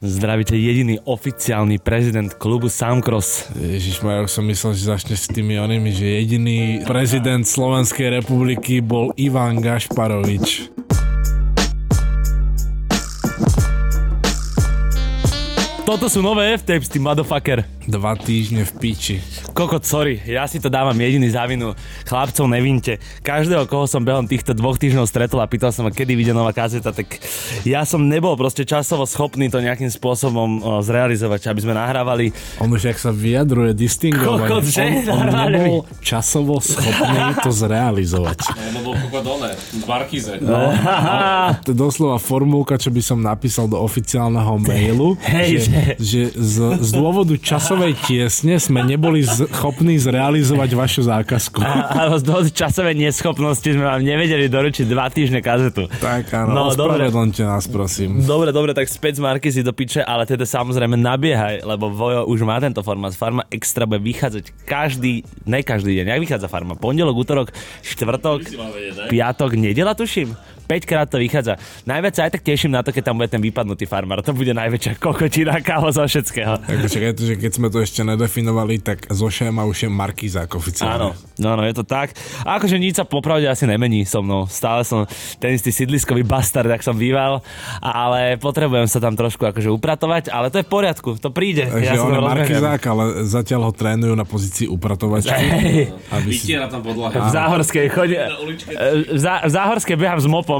Zdravíte jediný oficiálny prezident klubu Soundcross. Ježiš, ja som myslel, že začne s tými onými, že jediný prezident Slovenskej republiky bol Ivan Gašparovič. Toto sú nové F-tapes, ty motherfucker. Dva týždne v piči. Kokot, sorry, ja si to dávam jediný závinu. Chlapcov nevinte. Každého, koho som behom týchto dvoch týždňov stretol a pýtal som ma, kedy vyjde nová kazeta, tak ja som nebol proste časovo schopný to nejakým spôsobom o, zrealizovať, aby sme nahrávali. On už, jak sa vyjadruje distingovať, Kokot, že? on, on nebol časovo schopný to zrealizovať. No bol kokot dole, z Markize. No. To je doslova formulka, čo by som napísal do oficiálneho mailu, Hej, že, že z, z dôvodu časovej tiesne sme neboli schopní zrealizovať vašu zákazku. Áno, z dôvodu časovej neschopnosti sme vám nevedeli doručiť dva týždne kazetu. Tak áno, No, dobre. ospravedlňte nás, prosím. Dobre, dobre, tak späť z Markizy do piče, ale teda samozrejme nabiehaj, lebo Vojo už má tento formát. Farma Extra bude vychádzať každý, ne každý deň. Jak vychádza Farma? Pondelok, útorok, štvrtok, piatok, nedela tuším. 5 krát to vychádza. Najviac sa aj tak teším na to, keď tam bude ten vypadnutý farmár. To bude najväčšia kokotina kávo zo všetkého. Takže že keď sme to ešte nedefinovali, tak zo Šéma už je Markizák oficiálne. Áno, no, no, je to tak. A akože nič sa popravde asi nemení so mnou. Stále som ten istý sídliskový bastard, ak som býval, ale potrebujem sa tam trošku akože upratovať, ale to je v poriadku, to príde. Takže sa on je. Markizák, ale zatiaľ ho trénujú na pozícii upratovačky. Hej, Aby si, Vytiera tam podlahu. v Záhorskej chodí, v, zá, v Záhorskej behám s mopom.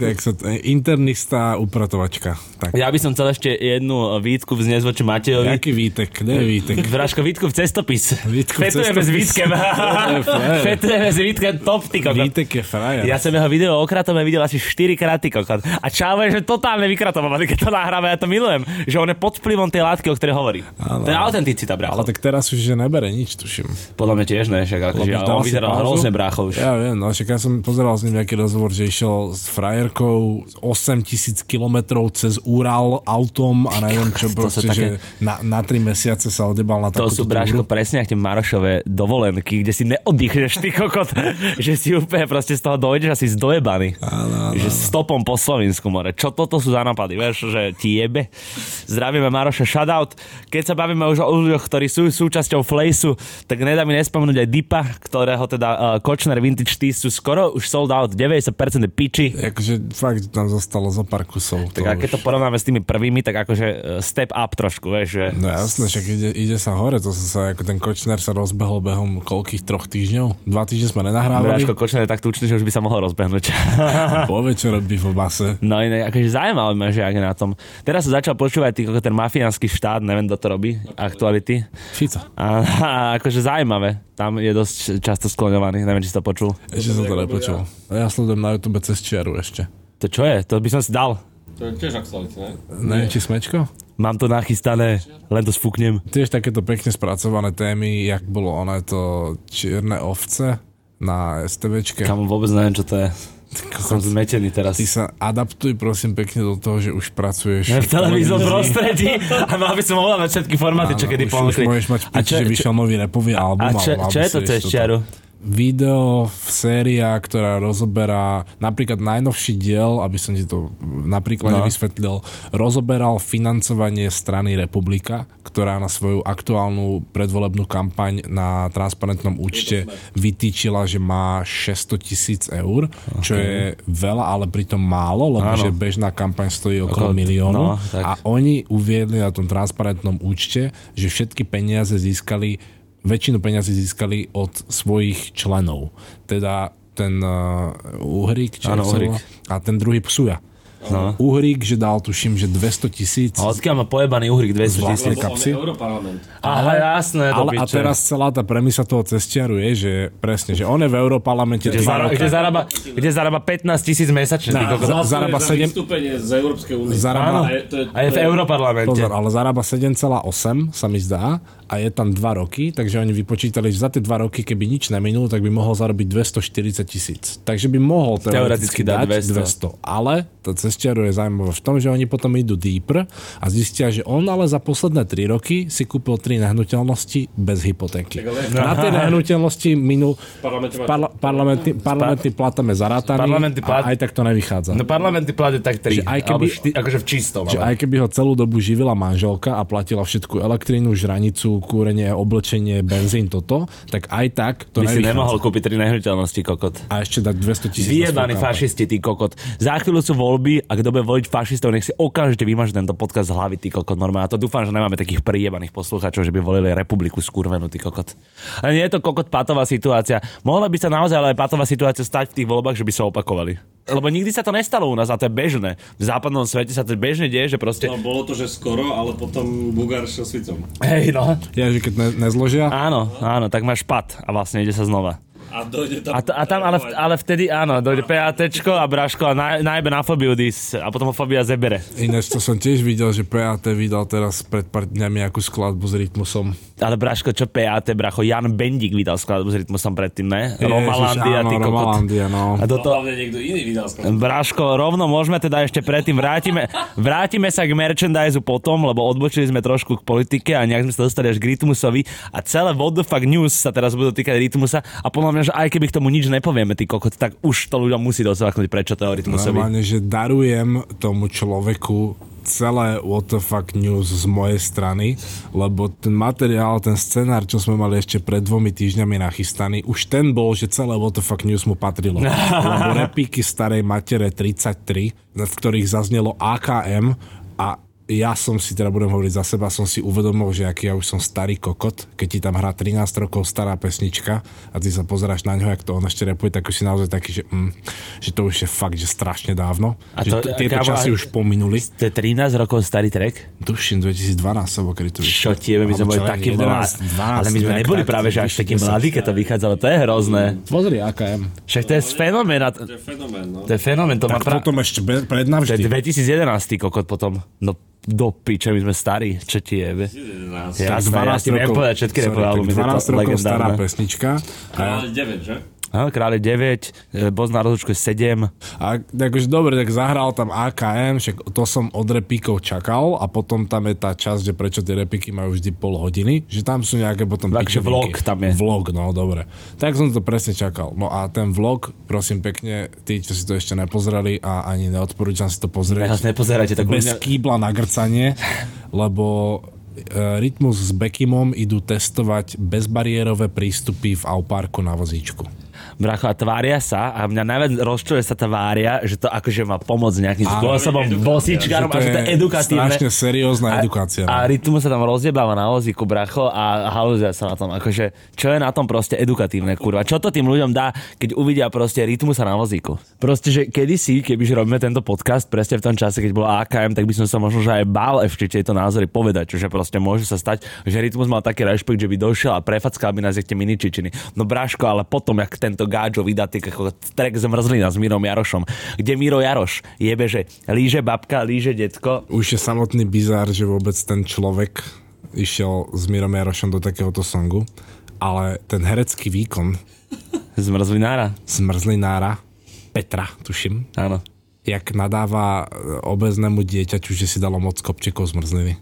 Tak sa, internista upratovačka. Tak. Ja by som chcel ešte jednu výtku vzniesť voči Matejovi. Jaký výtek? Kde je výtek? Vražko, Vítku v cestopis. Vítku v Fetujeme s cestopis. Vítkem. je fér. Fetujeme s Vítkem top, ty kokot. Výtek je frajer. Ja som jeho video o kratome videl asi 4 krát, ty kokot. A je, že totálne vykratomovaný, keď to nahráva, ja to milujem. Že on je pod vplyvom tej látky, o ktorej hovorí. Áno. To je autenticita, brácho. Ale tak teraz už že nebere nič, tuším. Podľa mňa tiež ne, však akože, ale on vyzeral hrozne brácho už. Ja viem, no však ja som pozeral s ním nejaký rozhovor, že išiel s frajerkou 8000 kilometrov cez Úral autom a neviem čo, proste, také- že na, na 3 mesiace sa odebal na To sú bráško presne ako tie Marošové dovolenky, kde si neoddychneš, ty kokot, že si úplne proste z toho dojdeš a si zdojebaný. Áno, áno. Že stopom po Slovensku more. Čo toto sú za nápady, vieš, že ti jebe. Zdravíme Maroša, shoutout. Keď sa bavíme už o ľuďoch, ktorí sú súčasťou Flejsu, tak nedá mi nespomenúť aj Dipa, ktorého teda uh, Kočner Vintage Tees sú skoro už sold out, 90% je piči. Akože fakt tam zostalo zo pár kusov. Tak keď to porovnáme s tými prvými, tak akože uh, step up trošku, vieš, že... No jasné, však ide, ide sa hore, to sa, ako ten Kočner sa rozbehol behom koľkých troch týždňov? Dva týždne sme nenahrávali. Bráško, Kočner je tak tučný, že už by sa mohol rozbehnúť. Po čo robí v base. No iné, akože zaujímavé ma, že ak je na tom. Teraz sa začal počúvať tý, ako ten mafiánsky štát, neviem, kto to robí, aktuality. Fico. A, a akože zaujímavé. Tam je dosť často skloňovaný, neviem, či si to počul. Ešte som to nepočul. Ja sledujem na YouTube cez čiaru ešte. To čo je? To by som si dal. To je tiež aktuality, ne? Neviem, či smečko? Mám to nachystané, len to sfúknem. Tiež takéto pekne spracované témy, jak bolo ono to čierne ovce na STVčke. Kam vôbec neviem, čo to je. Som zmetený teraz. Ty sa adaptuj prosím pekne do toho, že už pracuješ v televíznom prostredí a mal by som ovládať všetky formáty, čo kedy ponúkli. môžeš mať čo, že čo, vyšiel nový repový album. a čo, alebo čo je to cez čiaru? Video, séria, ktorá rozoberá napríklad najnovší diel, aby som ti to napríklad No. vysvetlil, rozoberal financovanie strany Republika, ktorá na svoju aktuálnu predvolebnú kampaň na transparentnom účte vytýčila, že má 600 tisíc eur, čo je veľa, ale pritom málo, lebo Áno. že bežná kampaň stojí okolo Okolo- miliónu. no, tak. a oni uviedli na tom transparentnom účte, že všetky peniaze získali, väčšinu peniazy získali od svojich členov. Teda ten uh, či Áno, jak sa Uhrík. volá? a ten druhý Psuja. No. Uhrík, že dal tuším, že 200 tisíc. A odkiaľ má pojebaný uhrik 200 vlastnej tisíc? Kapsy? Aha, jasné, Ale a teraz celá tá premisa toho cestiaru je, že presne, že on je v Európarlamente Kde, roky. kde, zarába, kde zarába 15 tisíc mesačne. kokos. za- zarába za sedem- vystúpenie z Európskej únie. Zarába- Áno, A je- to je- a je v to Európarlamente. Pozor, ale zarába 7,8 sa mi zdá a je tam 2 roky, takže oni vypočítali, že za tie 2 roky, keby nič neminul, tak by mohol zarobiť 240 tisíc. Takže by mohol Teoreticky teoreticky dať dať 200. 200. Ale tá cez Mostiaru je zaujímavé v tom, že oni potom idú deeper a zistia, že on ale za posledné 3 roky si kúpil 3 nehnuteľnosti bez hypotéky. Na tie nehnuteľnosti minul parla, parlamentný, parlamentný plat tam je zarátaný Parlamentný plat- a aj tak to nevychádza. No parlamentný plat je tak 3, Že aj keby- šty, akože v čistom. Že ale. aj keby ho celú dobu živila manželka a platila všetku elektrínu, žranicu, kúrenie, oblečenie, benzín, toto, tak aj tak to By si nevychádza. nemohol kúpiť 3 nehnuteľnosti, kokot. A ešte dať 200 tisíc. Vyjebaní fašisti, ty kokot. Za chvíľu sú voľby a kto bude voliť fašistov, nech si okamžite vymaže tento podcast z hlavy, ty kokot. Normálne. A to dúfam, že nemáme takých prijebaných poslucháčov, že by volili republiku skurvenú, ty kokot. Ale nie je to kokot patová situácia. Mohla by sa naozaj ale aj patová situácia stať v tých voľbách, že by sa opakovali. Lebo nikdy sa to nestalo u nás a to je bežné. V západnom svete sa to bežne deje, že proste... No bolo to, že skoro, ale potom Bugár šiel svicom. Hej, no. Ja, že keď ne, nezložia, Áno, áno, tak máš pad a vlastne ide sa znova. A dojde tam... A, t- a tam, ale, ale vtedy áno, dojde PATčko a Braško a naj, najebe na fobiu dis, a potom ho fobia zebere. ináč to som tiež videl, že PAT vydal teraz pred pár dňami akú skladbu s rytmusom. Ale Braško, čo PAT, bracho, Jan Bendik vydal skladbu s rytmusom predtým, ne? Romalandia, áno, ty kokot. Romalandia, no. A do To toho, hlavne niekto iný vydal skladbu. Braško, rovno môžeme teda ešte predtým, vrátime, vrátime sa k merchandise potom, lebo odbočili sme trošku k politike a nejak sme sa dostali až k Rytmusovi a celé What the fuck news sa teraz budú týkať Rytmusa a podľa mňa, že aj keby k tomu nič nepovieme, ty kokot, tak už to ľuďom musí dosvaknúť, prečo to je o Rytmusovi. Normálne, že darujem tomu človeku celé what the fuck news z mojej strany, lebo ten materiál, ten scenár, čo sme mali ešte pred dvomi týždňami nachystaný, už ten bol, že celé what the fuck news mu patrilo. lebo repíky starej matere 33, v ktorých zaznelo AKM a ja som si, teda budem hovoriť za seba, som si uvedomil, že aký ja už som starý kokot, keď ti tam hrá 13 rokov stará pesnička a ty sa pozeráš na ňo, jak to on ešte repuje, tak už si naozaj taký, že, mm, že to už je fakt, že strašne dávno. A že to- t- tieto kámo, časy už pominuli. To je 13 rokov starý track? Tuším 2012, alebo kedy to vyšlo. Čo tiebe, my sme boli takí 11, mladí. 12, Ale my sme neboli tak, práve, že až takí 10. mladí, keď to vychádzalo. To je hrozné. Pozri, AKM. Však to je fenomén. To je fenomén, no. To je fenomén. To má potom ešte be- pred To je navždy. 2011 ty kokot potom. No do piče, my sme starí. Čo ti jebe? 11. Jasné, ja ti viem povedať všetky sorry, repové tak albumy, to je 12 to rokov stará pesnička. A Ale 9, že? Kráľe 9, e, Boz na rozlučku je 7. A akože dobre, tak zahral tam AKM, však to som od repíkov čakal a potom tam je tá časť, že prečo tie repíky majú vždy pol hodiny, že tam sú nejaké potom Takže vlog tam je. Vlog, no dobre. Tak som to presne čakal. No a ten vlog, prosím pekne, tí, čo si to ešte nepozreli a ani neodporúčam si to pozrieť. Teraz nepozerajte, tak bez ľudia- kýbla na grcanie, lebo e, Rytmus s Bekimom idú testovať bezbariérové prístupy v Auparku na vozíčku. Bracho, a tvária sa, a mňa najviac rozčuje sa tvária, že to akože má pomôcť nejakým spôsobom bosičkarom a že to je edukatívne. strašne seriózna edukácia. A no. rytmus sa tam rozjebáva na vozíku, bracho, a halúzia sa na tom. Akože, čo je na tom proste edukatívne, kurva? Čo to tým ľuďom dá, keď uvidia proste rytmus sa na vozíku? Proste, že kedysi, kebyže robíme tento podcast, presne v tom čase, keď bolo AKM, tak by som sa možno že aj bál ešte tieto názory povedať, že proste môže sa stať, že rytmus mal taký rešpekt, že by došiel a prefackal by nás jak tie miničičiny. No bráško, ale potom, jak tento gáčo vydá ty ako track zmrzlina s Mírom Jarošom, kde Miro Jaroš jebe, že líže babka, líže detko, Už je samotný bizár, že vôbec ten človek išiel s Mirom Jarošom do takéhoto songu, ale ten herecký výkon zmrzlinára. zmrzlinára Petra, tuším, Áno. jak nadáva e, obeznému dieťaťu, že si dalo moc kopčekov zmrzliny.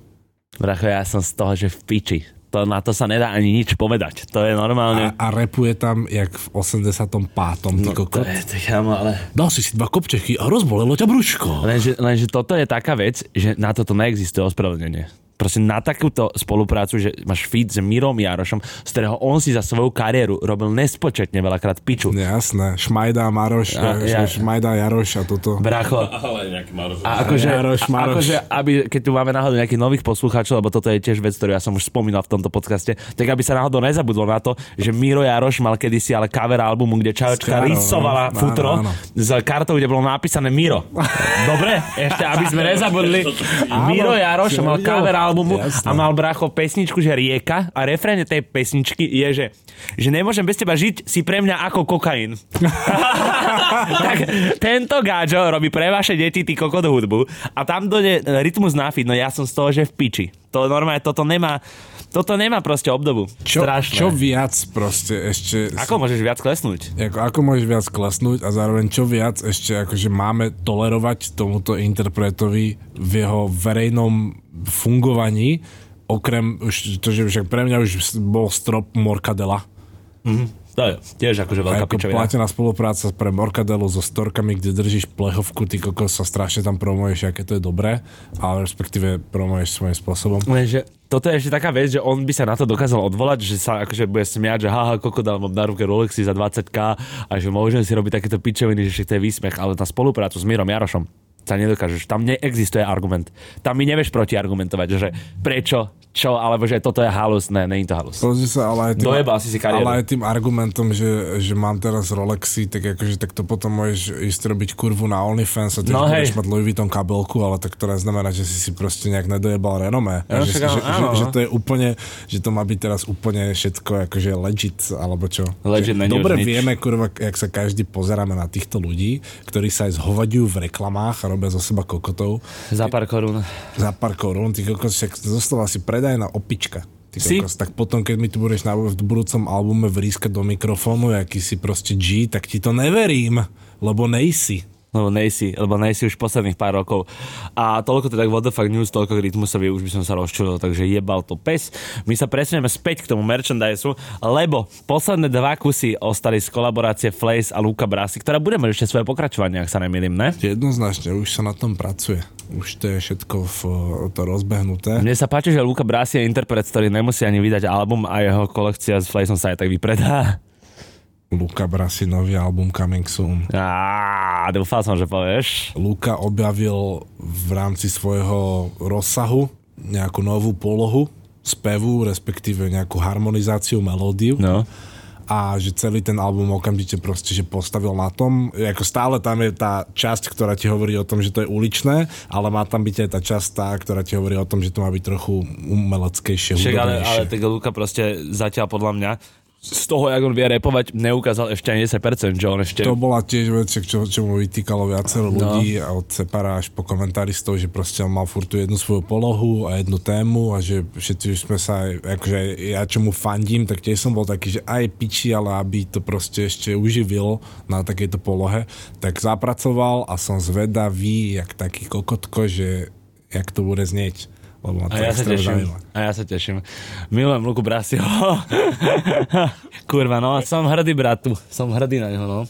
Bracho, ja som z toho, že v piči. To, na to sa nedá ani nič povedať. To je A, normálne... a repuje tam, jak v 85. ty No, to je, to je, ale... Dal si si dva kopčeky a rozbolelo ťa brúško. Lenže, lenže toto je taká vec, že na toto neexistuje ospravedlnenie. Proste na takúto spoluprácu, že máš feed s Mirom Jarošom, z ktorého on si za svoju kariéru robil nespočetne veľakrát piču. Jasné, Šmajda, Maroš, A, ja- Šmajda, Jaroš a toto. Bracho, Ale nejaký Maroš. A akože, Jaroš, Maroš. akože aby, keď tu máme náhodou nejakých nových poslucháčov, lebo toto je tiež vec, ktorú ja som už spomínal v tomto podcaste, tak aby sa náhodou nezabudlo na to, že Miro Jaroš mal kedysi ale cover albumu, kde Čajočka Áno, rysovala áno, futro áno. s kartou, kde bolo napísané Miro. Dobre? Ešte, aby sme nezabudli. Miro Jaroš mal cover albumu Jasné. a mal bracho pesničku, že rieka a refréne tej pesničky je, že, že nemôžem bez teba žiť, si pre mňa ako kokain. tak tento gáčo robí pre vaše deti ty kokot hudbu a tam dojde rytmus na feed, no ja som z toho, že v piči. To normálne, toto nemá, toto nemá proste obdobu. Čo, Strašné. čo viac proste ešte... Ako môžeš viac klesnúť? Ako, ako môžeš viac klesnúť a zároveň čo viac ešte akože máme tolerovať tomuto interpretovi v jeho verejnom fungovaní, okrem už to, že však pre mňa už bol strop Morkadela. To je tiež akože veľká ako pičovina. platená spolupráca pre Morkadelu so storkami, kde držíš plechovku, ty kokos sa strašne tam promuješ, aké to je dobré, ale respektíve promuješ svojím spôsobom. Lenže toto je ešte taká vec, že on by sa na to dokázal odvolať, že sa akože bude smiať, že haha, kokodal mám na ruke Rolexy za 20k a že môžem si robiť takéto pičoviny, že to je výsmech, ale na spoluprácu s Mírom Jarošom sa nedokážeš. Tam neexistuje argument. Tam mi nevieš protiargumentovať, že prečo, čo, alebo že toto je halus. Ne, není to halus. Pozri sa, ale aj tým, Dojebal si si kariéru. ale aj tým argumentom, že, že mám teraz Rolexy, tak akože tak to potom môžeš ísť robiť kurvu na OnlyFans a tiež No budeš mať Louis Vuitton kabelku, ale tak to neznamená, že si si proste nejak nedojebal renomé. Ja, A že, však že, áno, že, že, to je úplne, že to má byť teraz úplne všetko akože legit, alebo čo. Legit Že Dobre nič. vieme, kurva, jak sa každý pozeráme na týchto ľudí, ktorí sa aj zhovaďujú v reklamách a robia zo seba kokotov Za pár korún. za pár korún, ty kokos, však zostala si predajná opička. Ty Si? kokos, tak potom, keď mi tu budeš na, v budúcom albume vrískať do mikrofónu, aký si proste G, tak ti to neverím, lebo nejsi. Lebo nejsi, lebo nejsi už posledných pár rokov. A toľko teda What the fuck news, toľko k Rytmusovi, už by som sa rozčulil, takže jebal to pes. My sa presunieme späť k tomu merchandise, lebo posledné dva kusy ostali z kolaborácie Flace a Luca Brasi, ktorá bude mať ešte svoje pokračovanie, ak sa nemýlim, ne? Jednoznačne, už sa na tom pracuje. Už to je všetko v, to rozbehnuté. Mne sa páči, že Luca Brasi je interpret, ktorý nemusí ani vydať album a jeho kolekcia s Flaceom sa aj tak vypredá. Luka Brasi, nový album Coming Soon. Á, dúfal som, že povieš. Luka objavil v rámci svojho rozsahu nejakú novú polohu spevu, respektíve nejakú harmonizáciu, melódiu. No. a že celý ten album okamžite proste, že postavil na tom. Ako stále tam je tá časť, ktorá ti hovorí o tom, že to je uličné, ale má tam byť aj tá časť tá, ktorá ti hovorí o tom, že to má byť trochu umeleckejšie, Však ale, ale tak Luka proste zatiaľ podľa mňa z toho, jak on vie repovať, neukázal ešte ani 10%, že on ešte... To bola tiež vec, čo, čo mu vytýkalo viacero ľudí no. od Separa až po komentáristov, že proste on mal furt tú jednu svoju polohu a jednu tému a že všetci už sme sa, akože ja čo mu fandím, tak tiež som bol taký, že aj piči, ale aby to proste ešte uživil na takejto polohe, tak zapracoval a som zvedavý, jak taký kokotko, že jak to bude znieť. Lebo A ja sa teším. zaujíma. A ja sa teším. Milujem Luku Brasiho. Kurva, no, som hrdý bratu. Som hrdý na neho, no.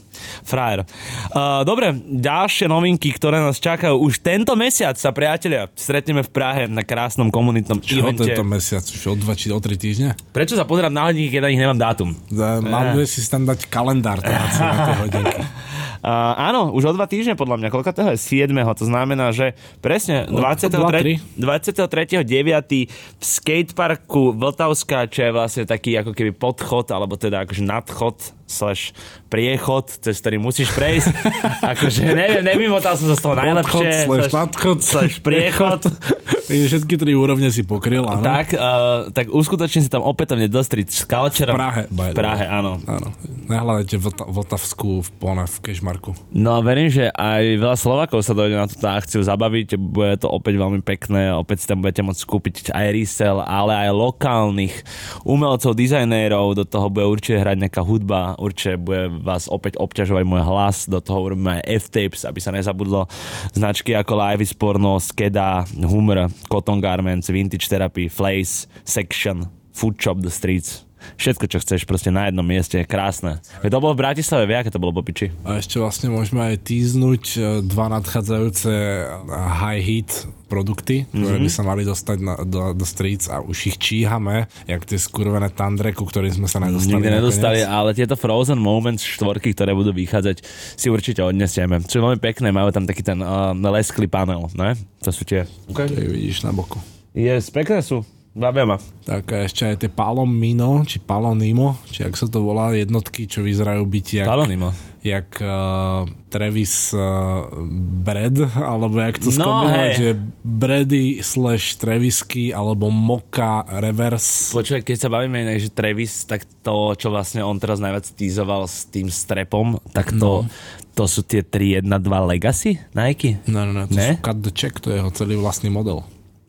Frajer. Uh, dobre, ďalšie novinky, ktoré nás čakajú. Už tento mesiac sa, priatelia, stretneme v Prahe na krásnom komunitnom Čo evente. tento mesiac? Už o dva či o tri týždne? Prečo sa pozerám na hodinky, keď na nich nemám dátum? Da, mal by si tam dať kalendár teda na tie hodinky. Áno, už o dva týždne podľa mňa. Koľko toho je? 7. To znamená, že presne O- o dva, tri. 23. 23.9. v skateparku Vltavská, čo je vlastne taký ako keby podchod, alebo teda akože nadchod slash priechod, cez ktorý musíš prejsť. akože neviem, nevymotal som sa z toho najlepšie. slash nadchod. slash priechod. Všetky tri úrovne si pokryl, áno. tak, uh, tak uskutočne si tam opätovne dostriť s Culture. V Prahe, V. Prahe, áno. Áno. Nehľadajte Vlta, Vltavskú v Pone v Kešmarku. No verím, že aj veľa Slovakov sa dojde na túto akciu zabaviť, bude to opäť veľmi pekné, opäť si tam budete môcť kúpiť aj resell, ale aj lokálnych umelcov, dizajnérov, do toho bude určite hrať nejaká hudba, určite bude vás opäť obťažovať môj hlas, do toho urobíme aj F-tapes, aby sa nezabudlo značky ako Live is Porno, Skeda, Humor, Cotton Garments, Vintage Therapy, Flace, Section, Food Shop The Streets. Všetko, čo chceš, proste na jednom mieste, je krásne. Veď to bolo v Bratislave, vie, aké to bolo po piči. A ešte vlastne môžeme aj týznuť e, dva nadchádzajúce high heat produkty, ktoré Mhm. by sa mali dostať na, do, do streets a už ich číhame, jak tie skurvené tandre, ku ktorým sme sa nedostali. Nikdy nedostali, nakoniec. ale tieto Frozen Moments štvorky, ktoré budú vychádzať, si určite odnesieme. Čo je veľmi pekné, majú tam taký ten uh, lesklý panel, ne? To sú tie... To je vidíš na boku. Yes, pekné sú. Bavia ma. Tak a ešte aj tie Palomino, či Palonimo, či ak sa to volá, jednotky, čo vyzerajú byť jak, Palonimo. jak uh, Travis uh, Bread, alebo jak to No, skombinovať, že Brady slash Travisky, alebo Moka Reverse. Počuj, keď sa bavíme inak, že Travis, tak to, čo vlastne on teraz najviac týzoval s tým strepom, tak to, No. to sú tie 3, 1, 2 Legacy Nike? No, no, no, to Ne? sú Cut the Check, to je jeho celý vlastný model.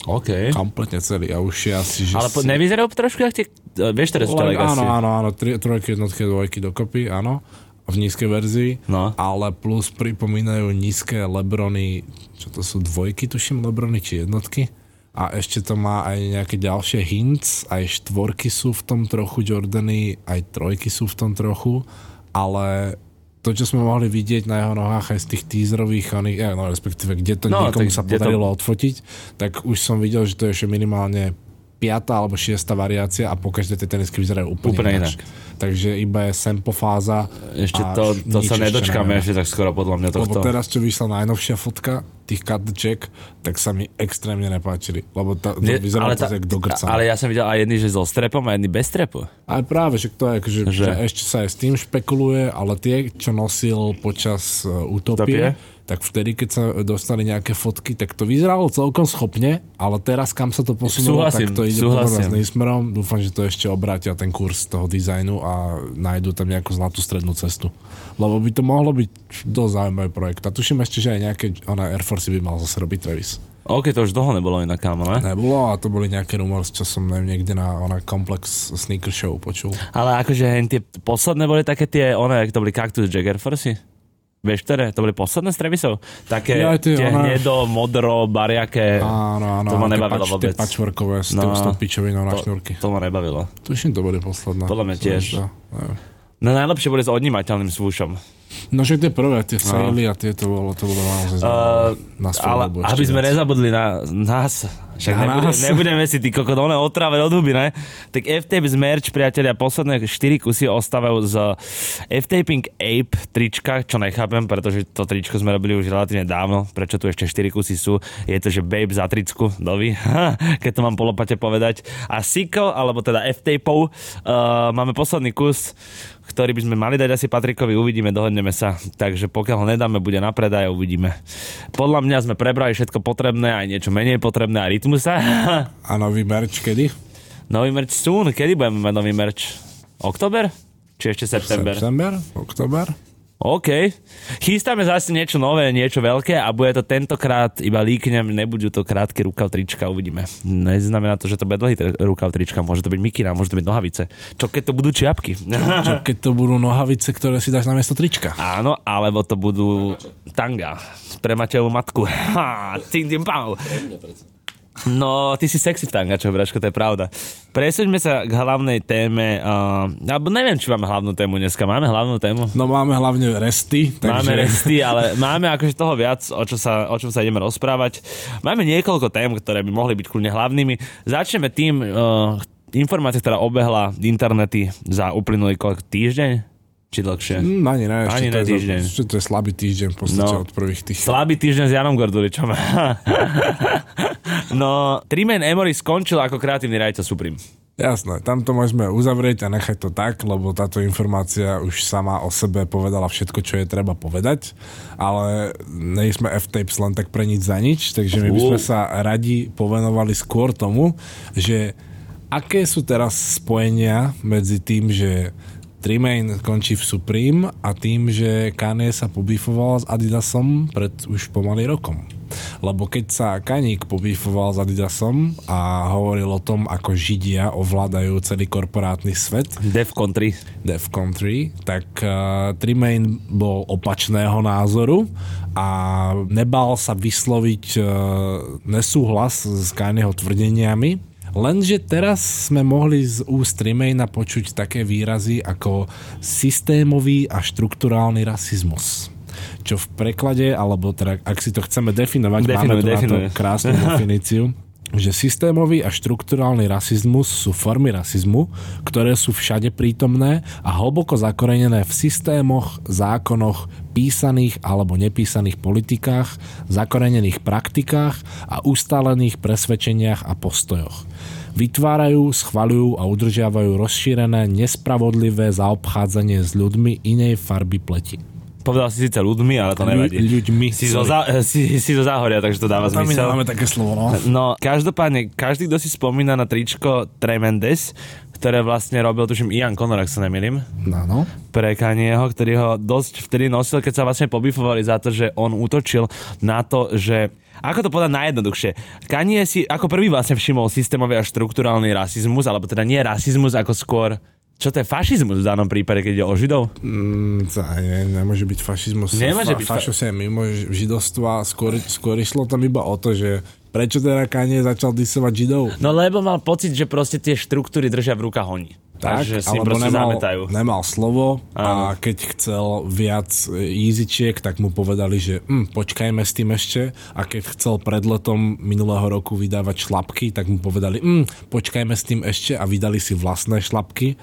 OK. Kompletne celý a už je asi, že... Ale po, si- nevyzerajú trošku, jak tie, vieš, ktoré sú tie Len- Legacy? Áno, áno, áno, tri, trojky, jednotky, dvojky dokopy, áno, v nízkej verzii, No. ale plus pripomínajú nízke Lebrony, čo to sú dvojky, tuším, Lebrony či jednotky. A ešte to má aj nejaké ďalšie hints, aj štvorky sú v tom trochu Jordany, aj trojky sú v tom trochu, ale to, čo sme mohli vidieť na jeho nohách aj z tých teaserových, oných, eh, no respektíve, kde to No, niekomu tak sa kde to- podarilo odfotiť, tak už som videl, že to je ešte minimálne piatá alebo šiesta variácia a po každej tej tenisky vyzerajú úplne, Úplne ináč. inak. Takže iba je sample fáza. Ešte to, to sa nedočkáme ešte tak skoro podľa mňa Lebo tohto. teraz, čo vyšla najnovšia fotka tých cut the check, tak sa mi extrémne nepáčili. Lebo tá, to Nie, vyzerá ale, to tá- tak do grca. ale ja som videl aj jedný, že so strepom a jedný bez strepu. Ale práve, že to je, akože, Že- že... ešte sa aj s tým špekuluje, ale tie, čo nosil počas uh, Utopie? utopie, tak vtedy, keď sa dostali nejaké fotky, tak to vyzeralo celkom schopne, ale teraz, kam sa to posunulo, Súhlasím, tak to ide súhlasím. podľa s smerom. Dúfam, že to ešte obrátia ten kurz toho dizajnu a nájdú tam nejakú zlatú strednú cestu. Lebo by to mohlo byť dosť zaujímavý projekt. A tuším ešte, že aj nejaké ona Air Force by mal zase robiť Travis. OK, to už dlho nebolo inak, kámo, ne? Nebolo a to boli nejaké rumors, čo som neviem, niekde na ona Complex Sneaker Show počul. Ale akože hen tie posledné boli také tie, one, jak to boli Cactus Jagger Force? Vieš ktoré? To boli posledné z Trevisov? Také Ja, tie, tie, ona- hnedo, modro, bariaké. Áno, áno, To ma nebavilo pač- vôbec. Tie s, No. tou pičovinou na to, šnúrky. to ma nebavilo. Tuším, to bude posledná. Podľa mňa tiež. No najlepšie boli s odnímateľným svúšom. No že tie prvé, tie saily a tie to bolo, to bolo naozaj zaujímavé. na ale aby sme viac. nezabudli na nás, však Na nebude, nás. nebudeme si ty kokot otrave od huby, ne? Tak F-Tapes merch, priatelia, posledné 4 kusy ostávajú z F-Taping Ape trička, čo nechápem, pretože to tričko sme robili už relatívne dávno, prečo tu ešte 4 kusy sú, je to, že Babe za tricku, dovi, keď to mám po lopate povedať. A Siko, alebo teda F-Tapeov, uh, máme posledný kus, ktorý by sme mali dať asi Patrikovi, uvidíme, dohodneme sa. Takže pokiaľ ho nedáme, bude na predaj a uvidíme. Podľa mňa sme prebrali všetko potrebné, aj niečo menej potrebné a rytmusa. A nový merch kedy? nový merch soon, kedy budeme mať nový merch? Oktober? Či ešte september? September? Oktober? OK. Chystáme zase niečo nové, niečo veľké a bude to tentokrát iba líknem, nebudú to krátke rukav trička, uvidíme. Neznamená to, že to bude dlhý rukav trička, môže to byť mikina, môže to byť nohavice. Čo keď to budú čiapky? Čo keď to budú nohavice, ktoré si dáš na miesto trička? Áno, alebo to budú tanga pre Matejovú matku. Ha, cing, dim, pau. No, ty si sexy v tangačoch, Braško, to je pravda. Presuňme sa k hlavnej téme. Uh, alebo neviem, či máme hlavnú tému dneska. Máme hlavnú tému? No máme hlavne resty, takže... Máme resty, ale máme akože toho viac, o, čo sa, o čom sa ideme rozprávať. Máme niekoľko tém, ktoré by mohli byť kľudne hlavnými. Začneme tým, uh, informácia, ktorá obehla internety za uplynulý týždeň? Či dlhšie? Mm, ani ne, Ani to, ne je, týždeň. ešte to je slabý týždeň v podstate No. od prvých tých... Slabý týždeň s Janom Gorduličom. no, Trimen Emory skončil ako kreatívny rajca Supreme. Jasné, tam to môžeme uzavrieť a nechať to tak, lebo táto informácia už sama o sebe povedala všetko, čo je treba povedať, ale nejsme F-Tapes len tak pre nič za nič, takže my by sme sa radi povenovali skôr tomu, že aké sú teraz spojenia medzi tým, že Tremaine končí v Supreme a tým, že Kanye sa pobífoval s Adidasom pred už pomaly rokom. Lebo keď sa Kaník pobífoval s Adidasom a hovoril o tom, ako Židia ovládajú celý korporátny svet, Def Country. Dev Country, tak uh, Tremaine bol opačného názoru a nebal sa vysloviť uh, nesúhlas s Kanyeho tvrdeniami, Lenže teraz sme mohli z úst Tremaina počuť také výrazy ako systémový a štrukturálny rasizmus. Čo v preklade, alebo teda, ak si to chceme definovať, Definuj, máme tu na to definuj. krásnu definíciu, že systémový a štrukturálny rasizmus sú formy rasizmu, ktoré sú všade prítomné a hlboko zakorenené v systémoch, zákonoch, písaných alebo nepísaných politikách, zakorenených praktikách a ustálených presvedčeniach a postojoch. Vytvárajú, schvaľujú a udržiavajú rozšírené, nespravodlivé zaobchádzanie s ľuďmi inej farby pleti. Povedal si síce ľuďmi, ale to nevadí. Ľu- ľuďmi, Si zo, sorry. za, si, si zo záhoria, takže to dáva Tam my zmysel. nemáme také slovo, no. No, každopádne, každý, kto si spomína na tričko Tremendes, ktoré vlastne robil, tuším, Ian Connor, ak sa nemýlim, Áno. pre Kanyeho, ktorý ho dosť vtedy nosil, keď sa vlastne pobifovali za to, že on útočil na to, že ako to povedať najjednoduchšie? Kanye si ako prvý vlastne všimol systémový a štruktúrálny rasizmus, alebo teda nie rasizmus, ako skôr čo to je fašizmus v danom prípade, keď ide o Židov? Mm, to nie, nemôže byť fašizmus. Nemôže Fa- byť fa- Fašos je mimo židovstva. Skôr, skôr išlo tam iba o to, že prečo teda Kanye začal disovať židov? No lebo mal pocit, že proste tie štruktúry držia v rukách oni. Tak, Takže si alebo nemal, zametajú. nemal slovo Áno. a keď chcel viac easyčiek, tak mu povedali, že hm, počkajme s tým ešte a keď chcel pred letom minulého roku vydávať šlapky, tak mu povedali hm, počkajme s tým ešte a vydali si vlastné šlapky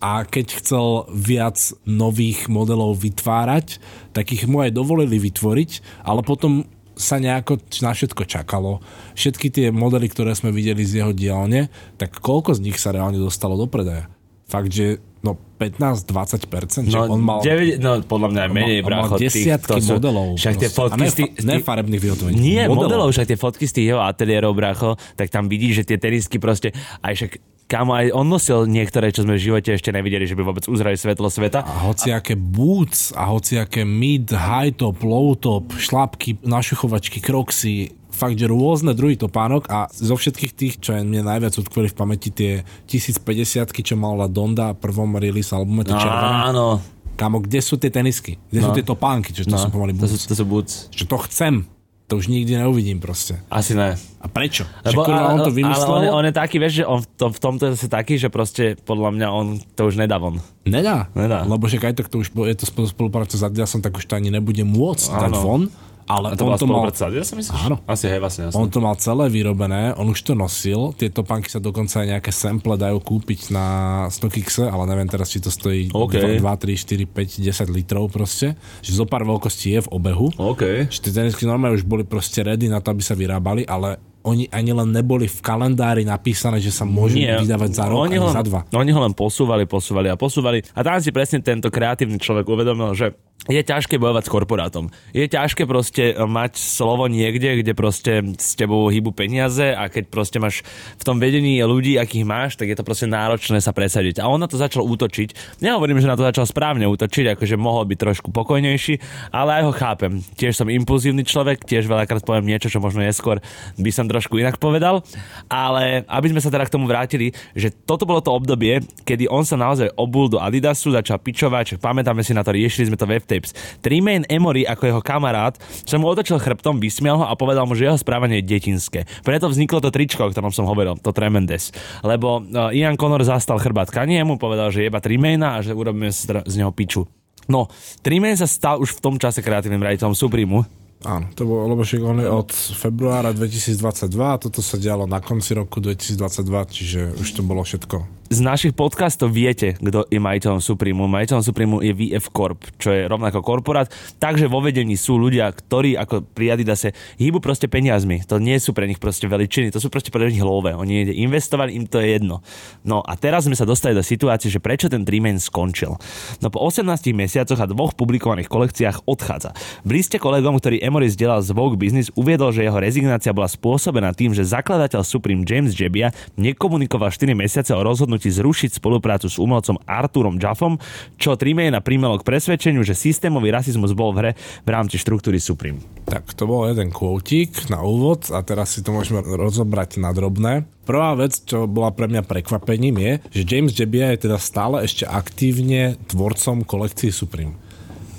a keď chcel viac nových modelov vytvárať, tak ich mu aj dovolili vytvoriť, ale potom sa nejako na všetko čakalo. Všetky tie modely, ktoré sme videli z jeho dielne, tak koľko z nich sa reálne dostalo do predaja? Fakt, že no 15-20%, že No, on mal... 9, no podľa mňa menej, on mal bracho. tých, desiatky sú- modelov. Však tie fotky a ne, tých... farebných vyhotovení. Nie, modelov. však tie fotky z tých jeho ateliérov, bracho, tak tam vidíš, že tie tenisky proste, aj však Kámo, aj on nosil niektoré, čo sme v živote ešte nevideli, že by vôbec uzrali svetlo sveta. A hociaké boots, a hociaké mid, high top, low top, šlapky, našuchovačky, kroxy, fakt, že rôzne druhy topánok a zo všetkých tých, čo mne najviac utkveli v pamäti, tie 1050 čo mala Donda v prvom release albume, to červené. Áno. Kámo, kde sú tie tenisky? Kde sú No. tie topánky? Čo to No, sú pomaly to, sú, to sú boots. Čo to chcem. To už nikdy neuvidím proste. Asi ne. A prečo? Lebo, že kurva, on to ale vymyslel? on, je, on je taký, vieš, že on v, to, v tomto je zase taký, že proste podľa mňa on to už nedá von. Nedá. Nedá. Lebo však aj tak to už je to spolu- spolupráca s Adidasom, tak už to ani nebude môcť dať Áno. von. Ale A to on to mal, ja si myslíš? Áno. Asi hej, vlastne, jasne. on to mal celé vyrobené, on už to nosil, tie topánky sa dokonca aj nejaké sample dajú kúpiť na StockX, ale neviem teraz, či to stojí OK. 2, 3, 4, 5, 10 litrov proste, že zo pár veľkostí je v obehu. OK. Že tie tenisky normálne už boli proste ready na to, aby sa vyrábali, ale oni ani len neboli v kalendári napísané, že sa môžu vydávať za rok, oni ho, za dva. Oni ho len posúvali, posúvali a posúvali. A tam si presne tento kreatívny človek uvedomil, že je ťažké bojovať s korporátom. Je ťažké proste mať slovo niekde, kde proste s tebou hýbu peniaze a keď proste máš v tom vedení ľudí, akých máš, tak je to proste náročné sa presadiť. A on na to začal útočiť. Nehovorím, že na to začal správne útočiť, akože mohol byť trošku pokojnejší, ale aj ho chápem. Tiež som impulzívny človek, tiež veľakrát poviem niečo, čo možno neskôr by som trošku inak povedal. Ale aby sme sa teda k tomu vrátili, že toto bolo to obdobie, kedy on sa naozaj obul do Adidasu, začal pičovať, však pamätáme si na to, riešili sme to web tapes. Tremaine Emory ako jeho kamarát sa mu otočil chrbtom, vysmial ho a povedal mu, že jeho správanie je detinské. Preto vzniklo to tričko, o ktorom som hovoril, to Tremendous. Lebo uh, Ian Connor zastal chrbát Kaniemu, povedal, že jeba Tremaina a že urobíme z, neho piču. No, Tremaine sa stal už v tom čase kreatívnym raditeľom Supremu. Áno, to bolo, lebo však on je od februára 2022 a toto sa dialo na konci roku 2022, čiže už to bolo všetko. Z našich podcastov viete, kto je majiteľom Supremu. Majiteľom Supremu je VF Corp, čo je rovnako korporát. Takže vo vedení sú ľudia, ktorí ako pri Adidase hýbu proste peniazmi. To nie sú pre nich proste veličiny, to sú proste pre nich love. Oni ide investovali, im to je jedno. No a teraz sme sa dostali do situácie, že prečo ten Trimen skončil. No po 18 mesiacoch a dvoch publikovaných kolekciách odchádza. V kolegom, ktorý Emory zdieľal z Vogue Business, uviedol, že jeho rezignácia bola spôsobená tým, že zakladateľ Supreme James Jebbia nekomunikoval 4 mesiace o rozhodnutí zrušiť spoluprácu s umelcom Arturom Jaffom, čo Trimejna primelo k presvedčeniu, že systémový rasizmus bol v hre v rámci štruktúry Supreme. Tak to bol jeden kvótik na úvod a teraz si to môžeme rozobrať na drobné. Prvá vec, čo bola pre mňa prekvapením je, že James Jebbia je teda stále ešte aktívne tvorcom kolekcie Supreme.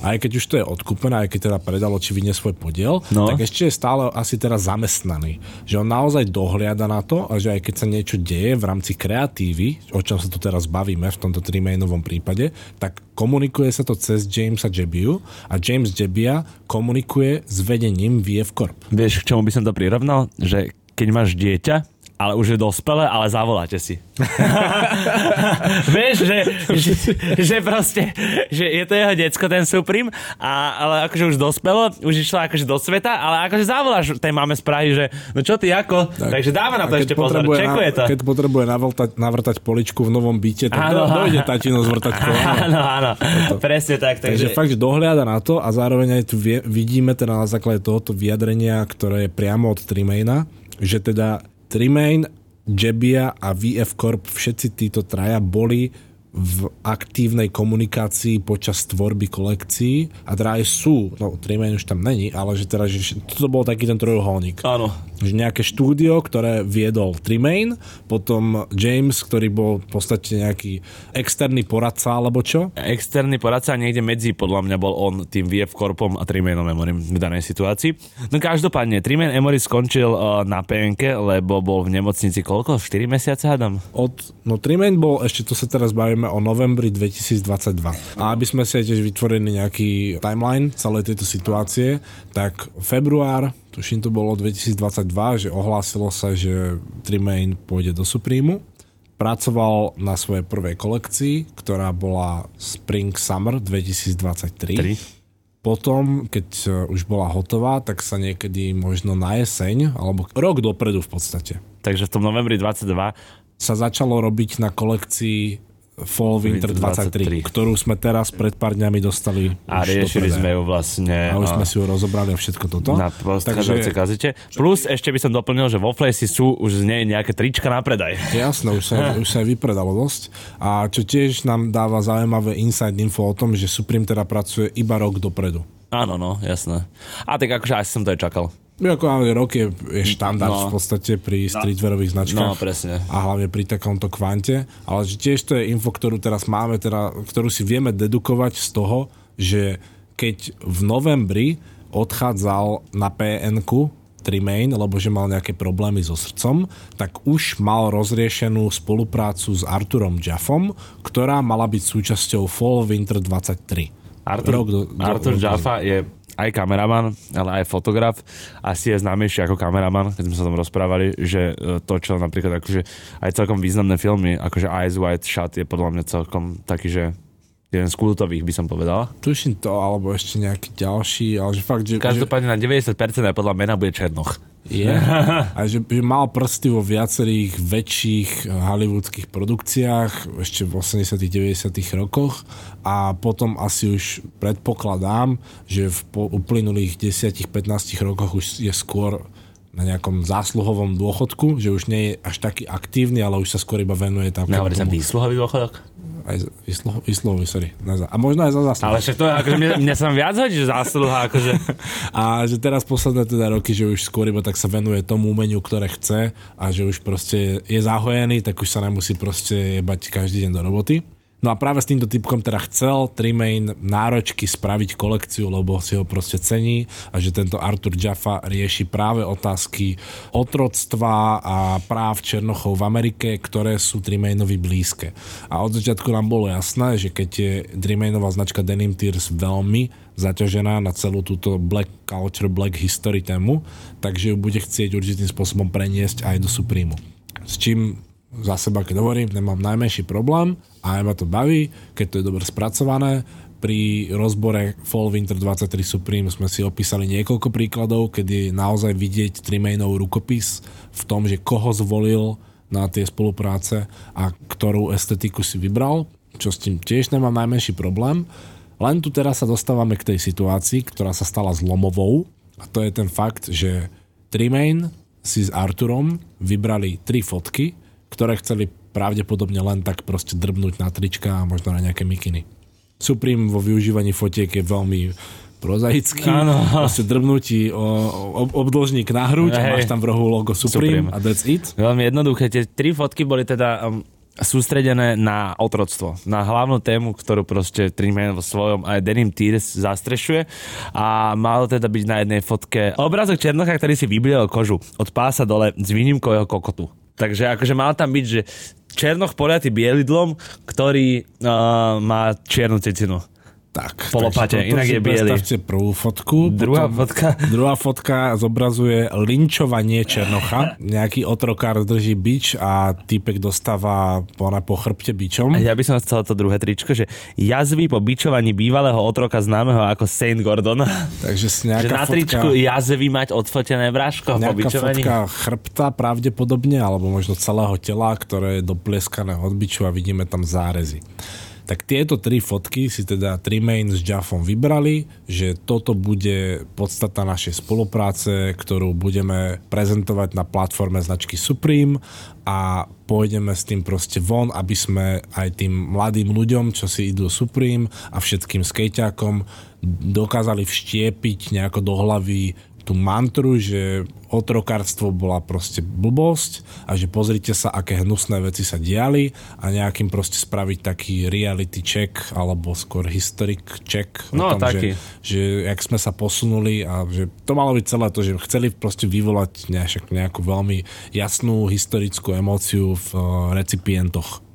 Aj keď už to je odkúpené, aj keď teda predal očividne svoj podiel, No. tak ešte je stále asi teraz zamestnaný. Že on naozaj dohliada na to a že aj keď sa niečo deje v rámci kreatívy, o čom sa tu teraz bavíme v tomto trimainovom prípade, tak komunikuje sa to cez Jamesa Jebbiu a James Jebbia komunikuje s vedením VF Corp. Vieš, k čomu by som to prirovnal? Že keď máš dieťa, ale už je dospelé, ale zavoláte si. Vieš, že, že, že proste, že je to jeho decko, ten Supreme, a, ale akože už dospelo, už išlo akože do sveta, ale akože zavoláš tej máme správy, že no čo ty ako? Tak. Takže dáva na to ešte pozor, čekuje to. Keď potrebuje navrtať, navrtať poličku v novom byte, tak Áno, do, dojde tatino zvrtať koleno. Áno, áno, presne tak. Takže Takže, fakt, že dohliada na to a zároveň aj tu vidíme teda na základe tohoto vyjadrenia, ktoré je priamo od Trimaina, že teda Tremaine Jebia a VF Corp, všetci títo traja boli v aktívnej komunikácii počas tvorby kolekcií a teda aj sú, no Trimain už tam není, ale že teda, že toto bol taký ten trojuholník. Áno. Že nejaké štúdio, ktoré viedol Trimain, potom James, ktorý bol v podstate nejaký externý poradca alebo čo. Externý poradca niekde medzi, podľa mňa bol on tým VF Corpom a Trimainom Emorim v danej situácii. No každopádne, Trimain Emory skončil uh, na PNK, lebo bol v nemocnici koľko? 4 mesiace, hádam? Od, no Trimain bol, ešte to sa teraz bavíme o novembri 2022. A aby sme si tiež vytvorili nejaký timeline celej tejto situácie, tak február tuším to bolo 2022, že ohlásilo sa, že Trimain pôjde do Supremu. Pracoval na svojej prvej kolekcii, ktorá bola Spring Summer 2023. Tri. Potom, keď už bola hotová, tak sa niekedy možno na jeseň, alebo rok dopredu v podstate, Takže v tom novembri 22 sa začalo robiť na kolekcii Fall Winter Winter 23, 23. ktorú sme teraz pred pár dňami dostali a riešili sme ju vlastne A už sme si ju rozobrali a všetko toto. na podchádzajúcej kazete. Plus ešte by som doplnil, že vo Flesi sú už z nej nejaké trička na predaj. Jasné, už sa, už sa vypredalo dosť. A čo tiež nám dáva zaujímavé inside info o tom, že Supreme teda pracuje iba rok dopredu. Áno, no, jasné. A tak akože asi som to aj čakal. No, Ako ale rok je, je štandard No. v podstate pri streetwearových značkách. No, presne. A hlavne pri takomto kvante. Ale že tiež to je info, ktorú teraz máme, teda, ktorú si vieme dedukovať z toho, že keď v novembri odchádzal na PN-ku Trimain, lebo že mal nejaké problémy so srdcom, tak už mal rozriešenú spoluprácu s Arturom Jaffom, ktorá mala byť súčasťou Fall Winter 23. Artur, Rok do- do- Artur rok Jaffa je aj kameraman, ale aj fotograf. Asi je známejší ako kameraman, keď sme sa o tom rozprávali, že e, točil napríklad akože aj celkom významné filmy, akože Eyes Wide Shut je podľa mňa celkom taký, že jeden z kultových by som povedal. Tuším to, alebo ešte nejaký ďalší, ale že fakt, že... že Každopádne na 90% aj podľa mena bude Černoch. Je. A že, že mal prsty vo viacerých väčších eh, hollywoodských produkciách ešte v 80 90 rokoch a potom asi už predpokladám, že v po uplynulých 10-15 rokoch už je skôr na nejakom zásluhovom dôchodku, že už nie je až taký aktívny, ale už sa skôr iba venuje tam. Nehovorí sa výsluhový dôchodok? Aj vysluho, vysluhový, sorry. A možno aj za zásluhu. Ale však to je, akože mne, mne sa viac hodí, že zásluha, akože... A že teraz posledné teda roky, že už skôr iba tak sa venuje tomu umeniu, ktoré chce a že už proste je zahojený, tak už sa nemusí proste jebať každý deň do roboty. No a práve s týmto typkom teda chcel Trimain náročky spraviť kolekciu, lebo si ho proste cení a že tento Artur Jaffa rieši práve otázky otroctva a práv Černochov v Amerike, ktoré sú Trimainovi blízke. A od začiatku nám bolo jasné, že keď je Trimainová značka Denim Tears veľmi zaťažená na celú túto black culture, black history tému, takže ju bude chcieť určitým spôsobom preniesť aj do Supremu. S čím za seba, keď hovorím, nemám najmenší problém a aj ma to baví, keď to je dobre spracované. Pri rozbore Fall Winter 23 Supreme sme si opísali niekoľko príkladov, kedy je naozaj vidieť Trimainov rukopis v tom, že koho zvolil na tie spolupráce a ktorú estetiku si vybral, čo s tým tiež nemám najmenší problém. Len tu teraz sa dostávame k tej situácii, ktorá sa stala zlomovou a to je ten fakt, že Trimain si s Arturom vybrali tri fotky, ktoré chceli pravdepodobne len tak proste drbnúť na trička a možno na nejaké mikiny. Supreme vo využívaní fotiek je veľmi prozaický. Áno. Proste drbnutí o, o, obdĺžnik na hruď, Hej. máš tam v rohu logo Supreme, Supreme. a that's it. Veľmi jednoduché. Tie tri fotky boli teda um, sústredené na otroctvo. Na hlavnú tému, ktorú proste Trimain vo svojom aj Denim Tears zastrešuje. A malo teda byť na jednej fotke obrázok Černocha, ktorý si vybliel kožu od pása dole s výnimkou jeho kokotu. Takže akože mal tam byť, že Černoch poliatý bielidlom, ktorý uh, má čiernu cecinu. Tak, Po lopate, takže toto inak si je biely. Prvú fotku. Druhá potom, fotka. Druhá fotka zobrazuje linčovanie Černocha. Nejaký otrokár drží bič a týpek dostáva po, po chrbte bičom. Ja by som chcel to druhé tričko, že jazvy po bičovaní bývalého otroka známeho ako Saint Gordon. Takže s Že nejaká na fotka, tričku jazvy mať odfotené bráško po bičovaní. fotka chrbta pravdepodobne, alebo možno celého tela, ktoré je doplieskané od biču a vidíme tam zárezy. Tak tieto tri fotky si teda Trimain s Jaffom vybrali, že toto bude podstata našej spolupráce, ktorú budeme prezentovať na platforme značky Supreme a pôjdeme s tým proste von, aby sme aj tým mladým ľuďom, čo si idú Supreme a všetkým skejťákom dokázali vštiepiť nejako do hlavy tú mantru, že otrokárstvo bola proste blbosť a že pozrite sa, aké hnusné veci sa diali a nejakým proste spraviť taký reality check alebo skôr historic check No, o tom, taký. že, že jak sme sa posunuli a že to malo byť celé to, že chceli proste vyvolať nejakú, veľmi jasnú historickú emóciu v eh, recipientoch.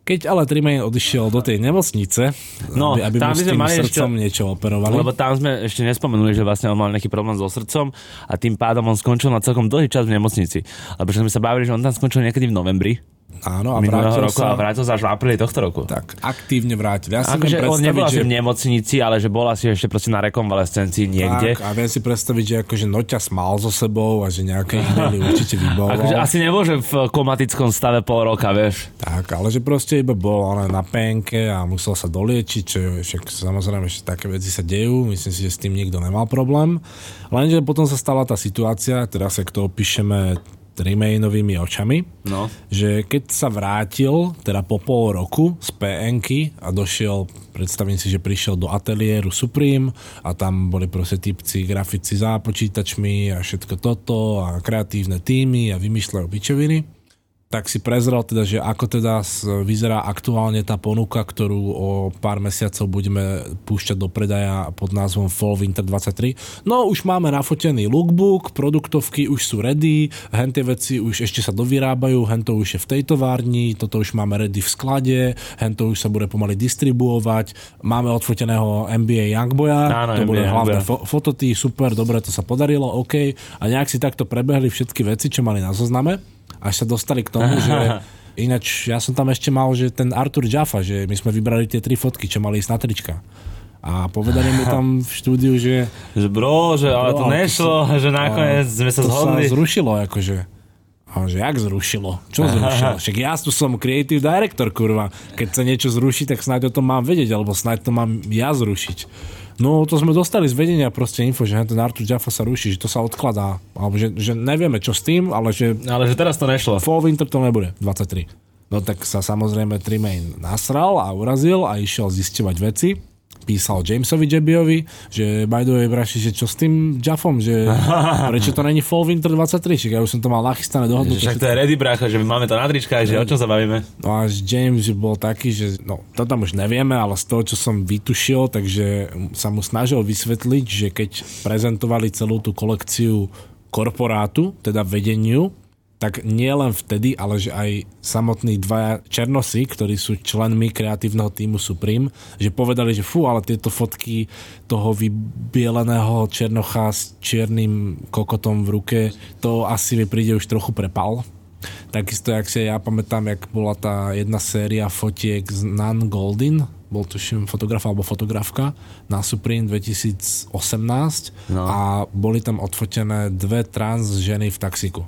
Keď ale Trimain odišiel do tej nemocnice, No, aby, aby tam mu s tým mali ešte- srdcom niečo operovali. Lebo tam sme ešte nespomenuli, že vlastne on mal nejaký problém so srdcom a tým pádom on skončil na celkom dlhý čas v nemocnici. Lebo sme sa bavili, že on tam skončil niekedy v novembri Áno, a minulého vrátil roku sa, a vrátil sa až v apríli tohto roku. tak, aktívne vrátil. Ja si Akože on nebol asi že... v nemocnici, ale že bol asi ešte proste na rekonvalescencii niekde. Tak, a viem si predstaviť, že akože noťas mal so sebou a že nejaké e-maily určite vybavoval. Akože asi nebol, že v komatickom stave pol roka, vieš. Tak, ale že proste iba bol on na penke a musel sa doliečiť, čo je však samozrejme, že také veci sa dejú, myslím si, že s tým nikto nemal problém. Lenže potom sa stala tá situácia, teraz ak to opíšeme Remainovými očami, No. že keď sa vrátil, teda po pol roku z PNky a došiel, predstavím si, že prišiel do ateliéru Supreme a tam boli proste typci, grafici za počítačmi a všetko toto a kreatívne týmy a vymýšľajú pičoviny tak si prezrel teda, že ako teda vyzerá aktuálne tá ponuka, ktorú o pár mesiacov budeme púšťať do predaja pod názvom Fall Winter 23. No už máme nafotený lookbook, produktovky už sú ready, hen tie veci už ešte sa dovyrábajú, hen to už je v tej továrni, toto už máme ready v sklade, hen to už sa bude pomaly distribuovať, máme odfoteného NBA Youngboya, Áno, to NBA bude hlavné fo- fototý, super, dobre, to sa podarilo, OK. A nejak si takto prebehli všetky veci, čo mali na zozname, až sa dostali k tomu, že ináč ja som tam ešte mal, že ten Artur Jaffa, že my sme vybrali tie tri fotky, čo mali ísť na trička. A povedali mi tam v štúdiu, že Že bro, že ale to Bro, to nešlo, že nakoniec sme sa to zhodli. sa zrušilo, akože. A že jak zrušilo? Čo zrušilo? Však ja tu som creative director, kurva. Keď sa niečo zruší, tak snáď o tom mám vedieť, alebo snáď to mám ja zrušiť. No to sme dostali z vedenia proste info, že ten Artur Jaffa sa ruší, že to sa odkladá. Alebo že, že nevieme čo s tým, ale že Ale že teraz to nešlo. Fall Winter to nebude, 23. No tak sa samozrejme Trimain nasral a urazil a išiel zisťovať veci. Písal Jamesovi Jebiovi, že by the way, braši, že čo s tým Jaffom, že prečo to není Fall Winter 23, však ja už som to mal nachystané dohodnuté. Však to je ready, bracho, že my máme to na tričkách, že o čom sa bavíme? No až James že bol taký, že no to tam už nevieme, ale z toho, čo som vytušil, takže sa mu snažil vysvetliť, že keď prezentovali celú tú kolekciu korporátu, teda vedeniu, tak nie len vtedy, ale že aj samotní dvaja černosy, ktorí sú členmi kreatívneho týmu Supreme, že povedali, že fú, ale tieto fotky toho vybieleného černocha s čiernym kokotom v ruke, to asi mi príde už trochu prepal. Takisto, jak si ja pamätám, jak bola tá jedna séria fotiek z Nan Goldin, bol tuším fotograf alebo fotografka na Supreme 2018 No. a boli tam odfotené dve trans ženy v taxiku.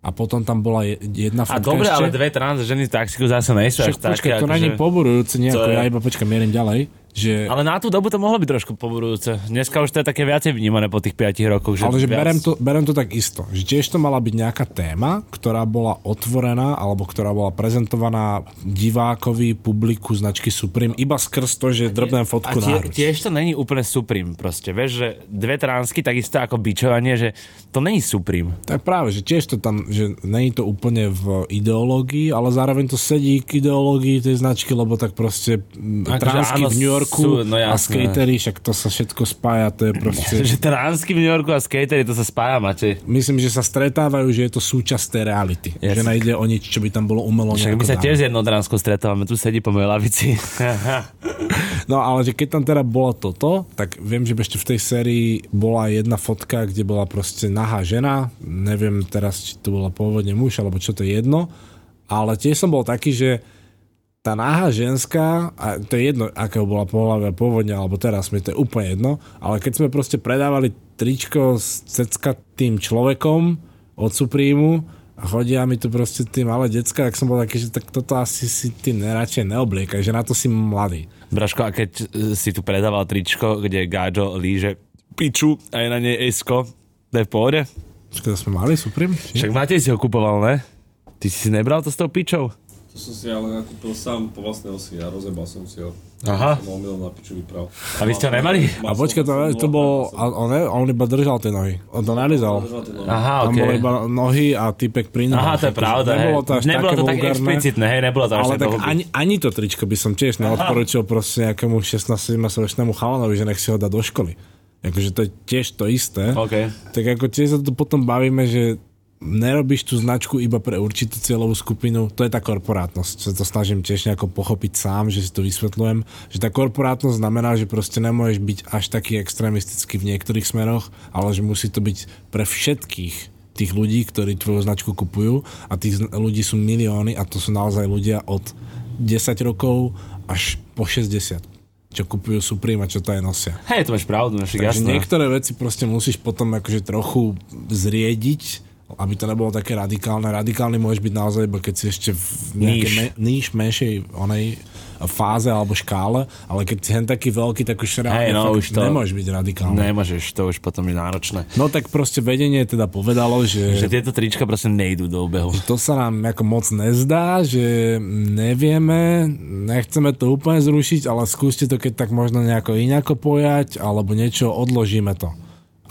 A potom tam bola je- jedna A fotka dobre, ešte. ale dve trans ženy v taxiku zase nejsú Však počkaj, to akože- není poburujúce nejako, To je- ja iba počkaj, mierim ďalej, že... Ale na tú dobu to mohlo byť trošku poburujúce. Dneska už to je také viacej vnímané po tých 5 rokoch. Že Ale že viac- berem to, berem to tak isto, že tiež to mala byť nejaká téma, ktorá bola otvorená alebo ktorá bola prezentovaná divákovi, publiku značky Supreme iba skrz to, že A drbnem fotku na tie, hruď. tiež to není úplne Supreme proste. Vieš, že dve tránsky takisto ako bičovanie, že to není Supreme. Tak práve, že tiež to tam, že není to úplne v ideológii, ale zároveň to sedí k ideológii tej značky, lebo tak proste mm, Akože tránsky v New Yorku sú- no a skatery, však to sa všetko spája, to je proste... Že tránsky v New Yorku a skatery, to sa spája, Matej. Myslím, že sa stretávajú, že je to súčasť tej reality. Yes. Že nejde o nič, čo by tam bolo umelo Však my sa dané. tiež s jednou tránskou stretávame, tu sedí po mojej lavici. No ale že keď tam teda bolo toto, tak viem, že ešte v tej sérii bola jedna fotka, kde bola proste nahá žena, neviem teraz, či to bola pôvodne muž, alebo čo to je jedno, ale tiež som bol taký, že tá náha ženská, a to je jedno, akého bola pohľavia pôvodne, alebo teraz, mi to je úplne jedno, ale keď sme proste predávali tričko s tým človekom od Supremu, A chodia mi tu proste tí malé decka, tak som bol taký, že tak toto asi si ty neradšej neobliekaj, že na to si mladý. Braško, a keď e, si tu predával tričko, kde Gáďo líže piču a je na nej esko, to je v pohode? To sme mali Supreme? Však Matej si ho kupoval, ne? Ty si si nebral to s tou pičou? To som si ale nakúpil sám po vlastnej osi a rozebal som si ho. Aha. Som omylom na piču vypral. A vy ste ho nemali? A počkaj, to, to bol, a on, on iba držal tie nohy. On to nalizal. Aha, Tam okej. boli iba nohy a typek pri nohách. Aha, to je pravda. hej. Nebolo to až Nebolo také to vulgárne. explicitné, hej, nebolo to až Ale tak ani, ani to tričko by som tiež neodporúčil proste nejakému 16-17 ročnému chalanovi, že nech si ho dá do školy. Akože to je tiež to isté. OK. Tak ako tiež sa tu potom bavíme, že nerobíš tú značku iba pre určitú cieľovú skupinu, to je tá korporátnosť. Sa to snažím tiež nejako pochopiť sám, že si to vysvetľujem, že tá korporátnosť znamená, že proste nemôžeš byť až taký extrémistický v niektorých smeroch, ale že musí to byť pre všetkých tých ľudí, ktorí tvoju značku kupujú a tých ľudí sú milióny a to sú naozaj ľudia od 10 rokov až po 60 čo kupujú Supreme a čo to aj nosia. Hej, to máš pravdu, však Takže jasné. niektoré veci proste musíš potom akože trochu zriediť, aby to nebolo také radikálne. Radikálny môžeš byť naozaj iba keď si ešte v nejakej me, níž menšej onej fáze alebo škále, ale keď si hen taký veľký, tak už reálne Hej, no, už to- nemôžeš byť radikálny. Nemôžeš, to už potom je náročné. No tak proste vedenie teda povedalo, Že že tieto trička proste nejdú do obehu. to sa nám ako moc nezdá, že nevieme, nechceme to úplne zrušiť, ale skúste to keď tak možno nejako ináko pojať, alebo niečo, odložíme to.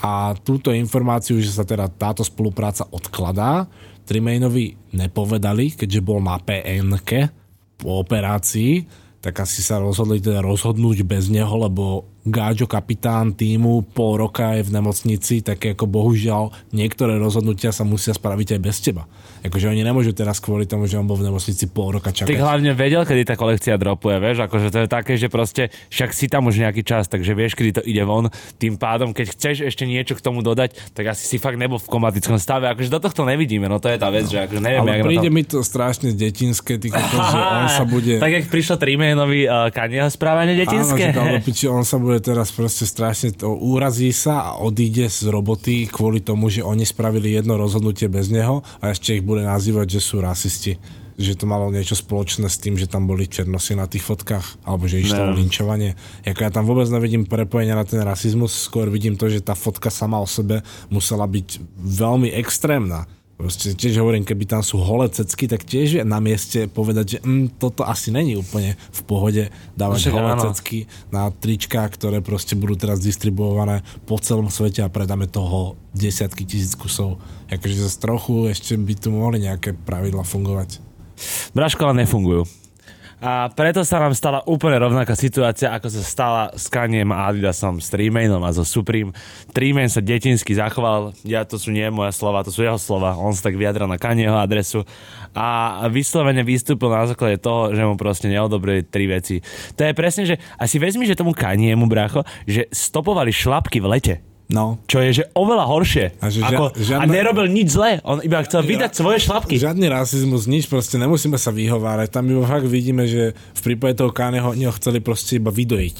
A túto informáciu, že sa teda táto spolupráca odkladá, Trimainovi nepovedali, keďže bol na PNK po operácii, tak asi sa rozhodli teda rozhodnúť bez neho, lebo Gáďo, kapitán týmu, pol roka je v nemocnici, tak ako bohužiaľ niektoré rozhodnutia sa musia spraviť aj bez teba. Akože oni nemôžu teraz kvôli tomu, že on bol v nemocnici pol roka čakať. hlavne vedel, kedy tá kolekcia dropuje, vieš, akože to je také, že proste však si tam už nejaký čas, takže vieš, kedy to ide von. Tým pádom, keď chceš ešte niečo k tomu dodať, tak asi si fakt nebol v komatickom stave. Akože do tohto nevidíme, no to je tá vec, že akože neviem, Ale príde to... mi to strašne detinské, ty kokos, že on sa bude... Tak jak prišlo Triménovi uh, Kanyeho správanie Áno, detinské. že do piči, on sa bude teraz proste strašne, to, úrazí sa a odíde z roboty kvôli tomu, že oni spravili jedno rozhodnutie bez neho a ešte ich bude nazývať, že sú rasisti. Že to malo niečo spoločné s tým, že tam boli černosy na tých fotkách, alebo že išlo o linčovanie. Jako ja tam vôbec nevidím prepojenia na ten rasizmus, skôr vidím to, že tá fotka sama o sebe musela byť veľmi extrémna. Proste tiež hovorím, keby tam sú holé cecky, tak tiež je na mieste povedať, že mm, toto asi není úplne v pohode dávať Však holé áno. cecky na trička, ktoré proste budú teraz distribuované po celom svete a predáme toho desiatky tisíc kusov. Akože zase trochu ešte by tu mohli nejaké pravidla fungovať. Braško, ale nefungujú. A preto sa nám stala úplne rovnaká situácia, ako sa stala s Kaniem a Adidasom, s Trimainom a so Supreme. Trimain sa detinsky zachoval, ja to sú nie moje slova, to sú jeho slova, on sa tak vyjadral na Kanyeho adresu a vyslovene vystúpil na základe toho, že mu proste neodobrili tri veci. To je presne, že asi vezmi, že tomu Kaniemu, bracho, že stopovali šlapky v lete. No. Čo je, že oveľa horšie. A že Ako, žia- a nerobil nič zlé. On iba chcel vydať svoje šlapky. Žiadny rasizmus, nič, proste nemusíme sa vyhovárať. Tam iba fakt vidíme, že v prípade toho Káneho oni ho chceli proste iba vydojiť.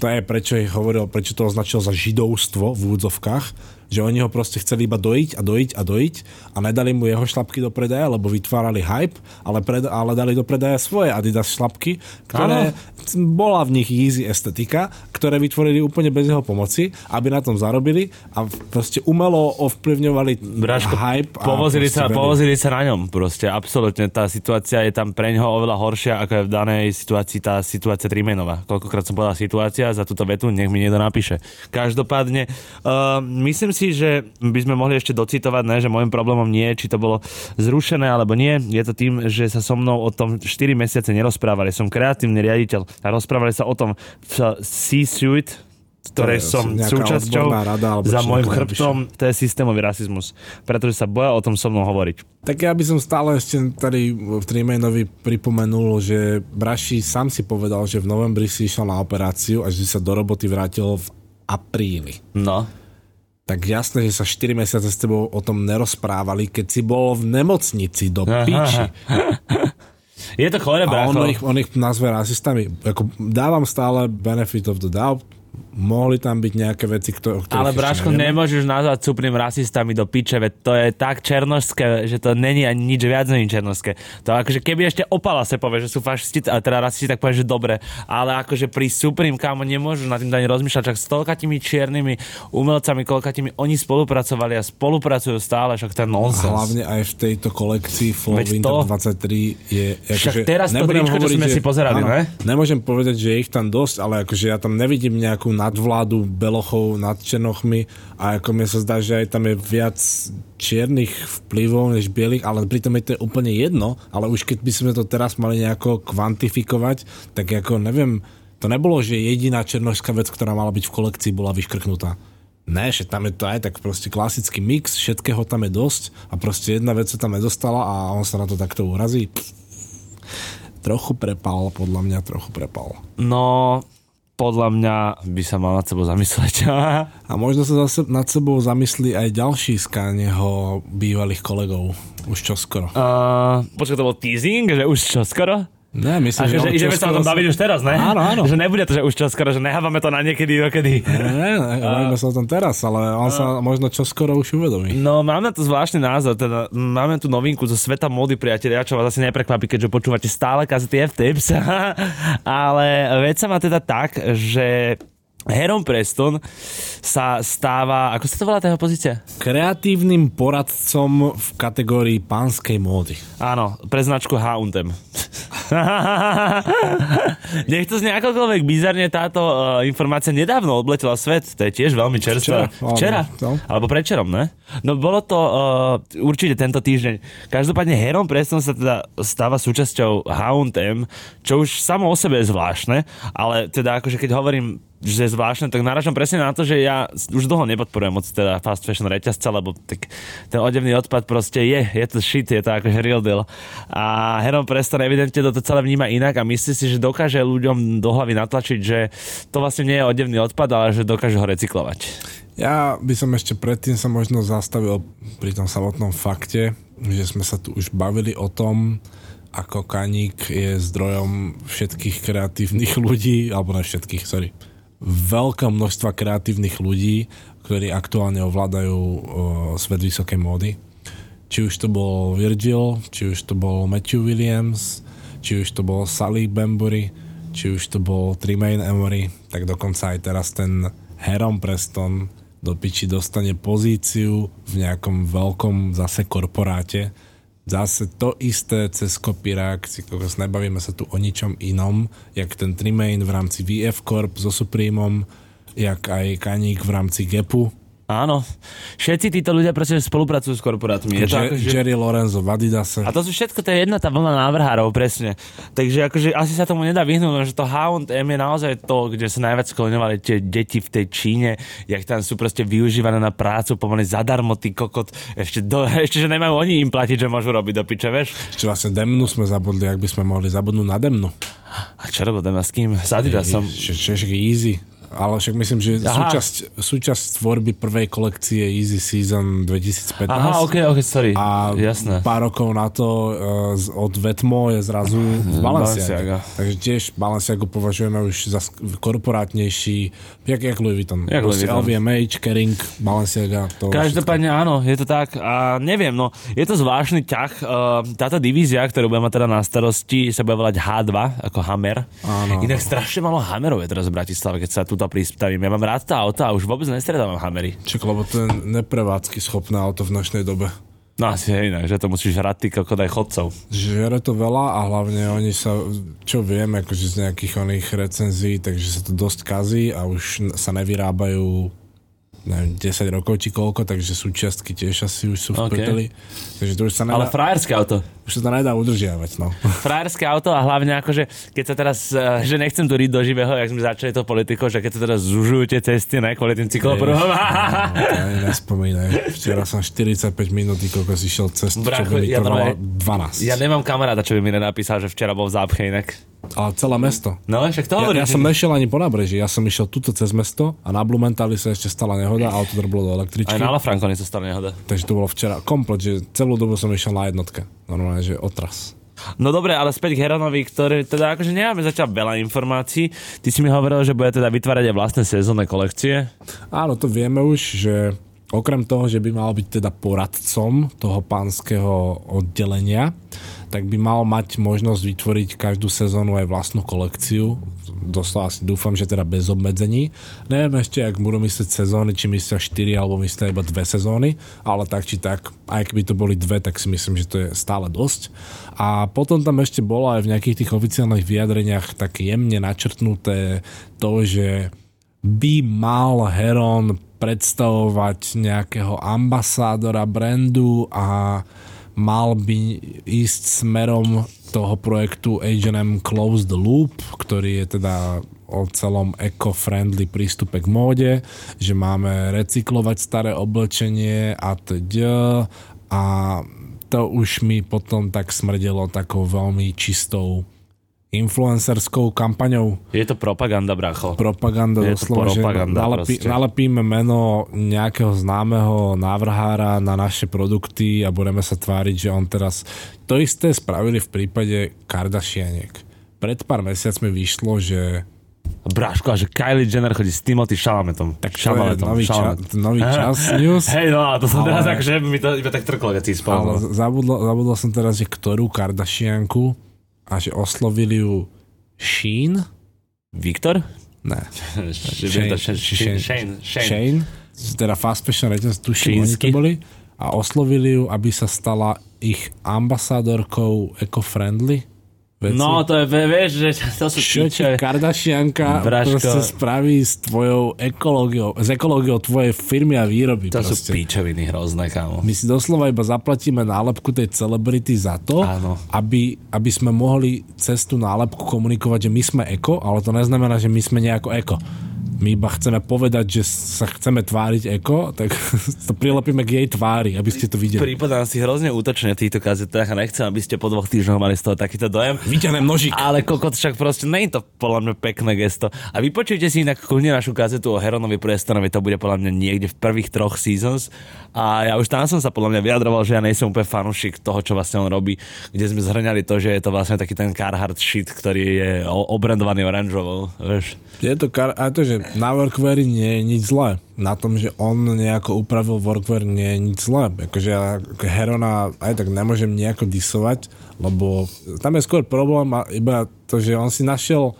To je prečo ich hovoril, prečo to označil za židovstvo v úvodzovkách, že oni ho proste chceli iba dojiť a dojiť a dojiť a nedali mu jeho šlapky do predaja, lebo vytvárali hype, ale, pred, ale dali do predaja svoje Adidas šlapky, ktoré bola v nich easy estetika, ktoré vytvorili úplne bez jeho pomoci, aby na tom zarobili a proste umelo ovplyvňovali Braško, hype. a povozili sa, vedeli. povozili sa na ňom proste, absolútne. Tá situácia je tam pre ňoho oveľa horšia, ako je v danej situácii tá situácia Trimenová. Koľkokrát som povedal situácia, za túto vetu nech mi niekto napíše. Každopádne, uh, myslím si, že by sme mohli ešte docitovať, ne, že môjim problémom nie je, či to bolo zrušené alebo nie. Je to tým, že sa so mnou o tom 4 mesiace nerozprávali. Som kreatívny riaditeľ a rozprávali sa o tom v C-Suite, ktorej som súčasťou rada, za môjim chrbtom to je systémový rasizmus. Pretože sa boja o tom so mnou hovoriť. Tak ja by som stále ešte tady v Trimainovi pripomenul, že Braši sám si povedal, že v novembri si išiel na operáciu a že sa do roboty vrátil v apríli. No. Tak jasné, že sa 4 mesiace s tebou o tom nerozprávali, keď si bol v nemocnici do piči. Je to chore, A on ich, on ich nazve rasistami. Ako dávam stále benefit of the doubt, mohli tam byť nejaké veci, kto, o ktorých Ale Braško, nemôžeš nazvať súpnym rasistami do piče, veď to je tak černožské, že to není ani nič viac není černožské. To akože keby ešte opala sa povie, že sú fašisti, a teda rasisti, tak povie, že dobre. Ale akože pri súprim, kámo, nemôžu na tým ani rozmýšľať, čak s toľkatými čiernymi umelcami, koľkatými oni spolupracovali a spolupracujú stále, však A nonsens. hlavne aj v tejto kolekcii Fall Veď Winter to- 23 je... Však akože teraz to tričko, čo sme si pozerali, ne? Nemôžem povedať, že je ich tam dosť, ale akože ja tam nevidím nejakú nadvládu belochov nad černochmi a ako mi sa zdá, že aj tam je viac čiernych vplyvov než bielých, ale pritom je to úplne jedno, ale už keď by sme to teraz mali nejako kvantifikovať, tak ako neviem, to nebolo, že jediná černošská vec, ktorá mala byť v kolekcii, bola vyškrknutá. Ne, že tam je to aj tak proste klasický mix, všetkého tam je dosť a proste jedna vec sa tam nedostala a on sa na to takto urazí. Trochu prepal, podľa mňa trochu prepal. No, podľa mňa by sa mal nad sebou zamyslieť. A možno sa zase nad sebou zamyslí aj ďalší z Kanyeho bývalých kolegov. Už čoskoro. Uh, počkaj, to bol teasing, že už čo skoro? Ne, myslím, A že, že ideme sa o čoskoro tom baviť už teraz, ne? Áno, áno. Že nebude to, že už čo skoro, že nehávame to na niekedy, dokedy. Ne, ne, bavíme sa o tom teraz, ale on sa možno čoskoro už uvedomí. No, mám na to zvláštny názor, teda máme tu novinku zo sveta módy, priatelia, čo vás asi neprekvapí, keďže počúvate stále kazety F-Tips, ale vec sa má teda tak, že Heron Preston sa stáva, ako sa to volá tá pozícia? Kreatívnym poradcom v kategórii pánskej módy. Áno, pre značku H&M. Nech to z nejakokoľvek bizarne táto uh, informácia nedávno odletela svet, to je tiež veľmi čerstvá. Včera, Včera? áno. Alebo predčerom, ne? No bolo to uh, určite tento týždeň. Každopádne Heron Preston sa teda stáva súčasťou H&M, čo už samo o sebe je zvláštne, ale teda akože keď hovorím že zvláštne, tak narážam presne na to, že ja už dlho nepodporujem moc teda fast fashion reťazca, lebo tak ten odevný odpad proste je, je to shit, je to akože real deal. A Heron Preston evidentne toto celé vníma inak a myslí si, že dokáže ľuďom do hlavy natlačiť, že to vlastne nie je odevný odpad, ale že dokáže ho recyklovať. Ja by som ešte predtým sa možno zastavil pri tom samotnom fakte, že sme sa tu už bavili o tom, ako Kaník je zdrojom všetkých kreatívnych ľudí, alebo ne všetkých, sorry, veľká množstva kreatívnych ľudí, ktorí aktuálne ovládajú o, svet vysokej módy. Či už to bol Virgil, či už to bol Matthew Williams, či už to bol Sally Bambury, či už to bol Tremaine Emory, tak dokonca aj teraz ten Heron Preston do piči dostane pozíciu v nejakom veľkom zase korporáte. Zase to isté cez kopírák, si kokos, nebavíme sa tu o ničom inom, jak ten Tremaine v rámci VF Corp so Supremom, jak aj Kaník v rámci Gapu, Áno, všetci títo ľudia proste spolupracujú s korporátmi. Je to Jer- ako, že... Jerry Lorenzo v Adidase. A to sú všetko, to je jedna tá vlna návrhárov, presne. Takže akože asi sa tomu nedá vyhnúť, že to H&M je naozaj to, kde sa najviac skloňovali tie deti v tej Číne, jak tam sú proste využívané na prácu, pomaly zadarmo, ty kokot. Ešte, do, ešte že nemajú oni im platiť, že môžu robiť do piče, vieš? Ešte vlastne Demnu sme zabudli, ak by sme mohli zabudnúť na Demnu. A čo robil s kým? S Adidasom. Že easy. Ale však myslím, že Aha. súčasť, súčasť tvorby prvej kolekcie Easy Season 2015. Aha, ok, ok, sorry. A Jasné. pár rokov na to uh, od Vetmo je zrazu Balenciaga. Balenciaga. Takže tiež Balenciagu považujeme už za korporátnejší, jak, jak Louis Vuitton. Jak Louis Vuitton. LVMH, Kering, Balenciaga. To Každopádne áno, je to tak a neviem, no je to zvláštny ťah. Uh, táto divízia, ktorú budeme teda na starosti, sa bude volať H2, ako Hammer. Áno. Inak strašne malo Hammerov je teraz v Bratislave, keď sa tuto pristavím. Ja mám rád tá auta a už vôbec nestredávam Hammery. Čak, lebo to je neprevádzky schopné auto v dnešnej dobe. No asi je inak, že to musíš hrať ty kokot aj chodcov. Žere to veľa a hlavne oni sa, čo viem, akože z nejakých oných recenzií, takže sa to dosť kazí a už sa nevyrábajú neviem, 10 rokov či koľko, takže súčiastky tiež asi už sú v OK. okay. Takže to už sa Ale nedá, frajerské auto. už sa to nedá udržiavať, no. Frajerské auto a hlavne akože, keď sa teraz, eh, že nechcem tu riť do živého, jak sme začali to politikou, že keď sa teraz zužujú tie cesty, ne, kvôli tým cyklopruhom. No, nespomínaj. Včera som 45 minút kokos išiel cestu, čo Bracho, by mi ja trvalo normálne- 12. Ja nemám kamaráta, čo by mi nenapísal, že včera bol v zápche inak. Ale celé mesto. No, však to Ja, hovorím. ja som nešiel ani po nábreží, ja som išiel tuto cez mesto a na Blumentali sa ešte stala nehoda, auto drblo do električky. Aj na Lafrancone sa stala nehoda. Takže to bolo včera komplet, že celú dobu som išiel na jednotke. Normálne, že otras. No dobre, ale späť k Heronovi, ktorý teda akože nemáme zatiaľ veľa informácií. Ty si mi hovoril, že bude teda vytvárať aj vlastné sezónne kolekcie. Áno, to vieme už, že okrem toho, že by mal byť teda poradcom toho pánskeho oddelenia, tak by mal mať možnosť vytvoriť každú sezónu aj vlastnú kolekciu. Doslova si dúfam, že teda bez obmedzení. Neviem ešte, ak budú myslieť sezóny, či myslia 4 alebo myslia iba dve sezóny, ale tak či tak, aj keby to boli dve, tak si myslím, že to je stále dosť. A potom tam ešte bolo aj v nejakých tých oficiálnych vyjadreniach tak jemne načrtnuté to, že by mal Heron predstavovať nejakého ambasádora brandu a mal by ísť smerom toho projektu H&M Close the Loop, ktorý je teda o celom eco-friendly prístupe k móde, že máme recyklovať staré oblečenie a teda a to už mi potom tak smrdelo takou veľmi čistou influencerskou kampaňou. Je to propaganda, bracho. Propaganda, Je to doslova, propaganda že nalepí, nalepíme meno nejakého známeho návrhára na naše produkty a budeme sa tváriť, že on teraz... To isté spravili v prípade Kardashianiek. Pred pár mesiacmi vyšlo, že Braško, a že Kylie Jenner chodí s Timothy Chalametom. tak to je nový, ča, nový čas news. Hej, no a to som Ale- teraz akože mi to iba tak trklo, keď si spomínal. zabudol, zabudol som teraz, že ktorú Kardashianku a že oslovili ju Sheen? Viktor? Ne. Shane, Shane, Shane, teda fast fashion reťaz, tuším, oni to boli. A oslovili ju, aby sa stala ich ambasádorkou eco-friendly veci. No, to je, vieš, že to sú Čo ti. Kardashianka Braško. proste spraví s tvojou ekológiou, s ekológiou tvojej firmy a výroby. To sú proste. pičoviny hrozné, kámo. My si doslova iba zaplatíme nálepku tej celebrity za to, Áno. aby, aby sme mohli cez tú nálepku komunikovať, že my sme eko, ale to neznamená, že my sme nejako eko. My iba chceme povedať, že sa chceme tváriť eko, tak to prilepíme k jej tvári, aby ste to videli. Prípadám si hrozne útočne v týchto kazetách a nechcem, aby ste po dvoch týždňoch mali z toho takýto dojem. Vyťahnem nožík. Ale kokot však proste nie je to podľa mňa pekné gesto. A vypočujte si inak kľudne našu kazetu o Heronovi priestorovi, to bude podľa mňa niekde v prvých troch seasons. A ja už tam som sa podľa mňa vyjadroval, že ja nejsem úplne fanúšik toho, čo vlastne on robí, kde sme zhrňali to, že je to vlastne taký ten Carhartt shit, ktorý je obrandovaný oranžovou, vieš. Je to kar- a to, že na workweari nie je nič zlé. Na tom, že on nejako upravil workwear nie je nič zlé. Akože ja Herona aj tak nemôžem nejako disovať, lebo tam je skôr problém iba to, že on si našiel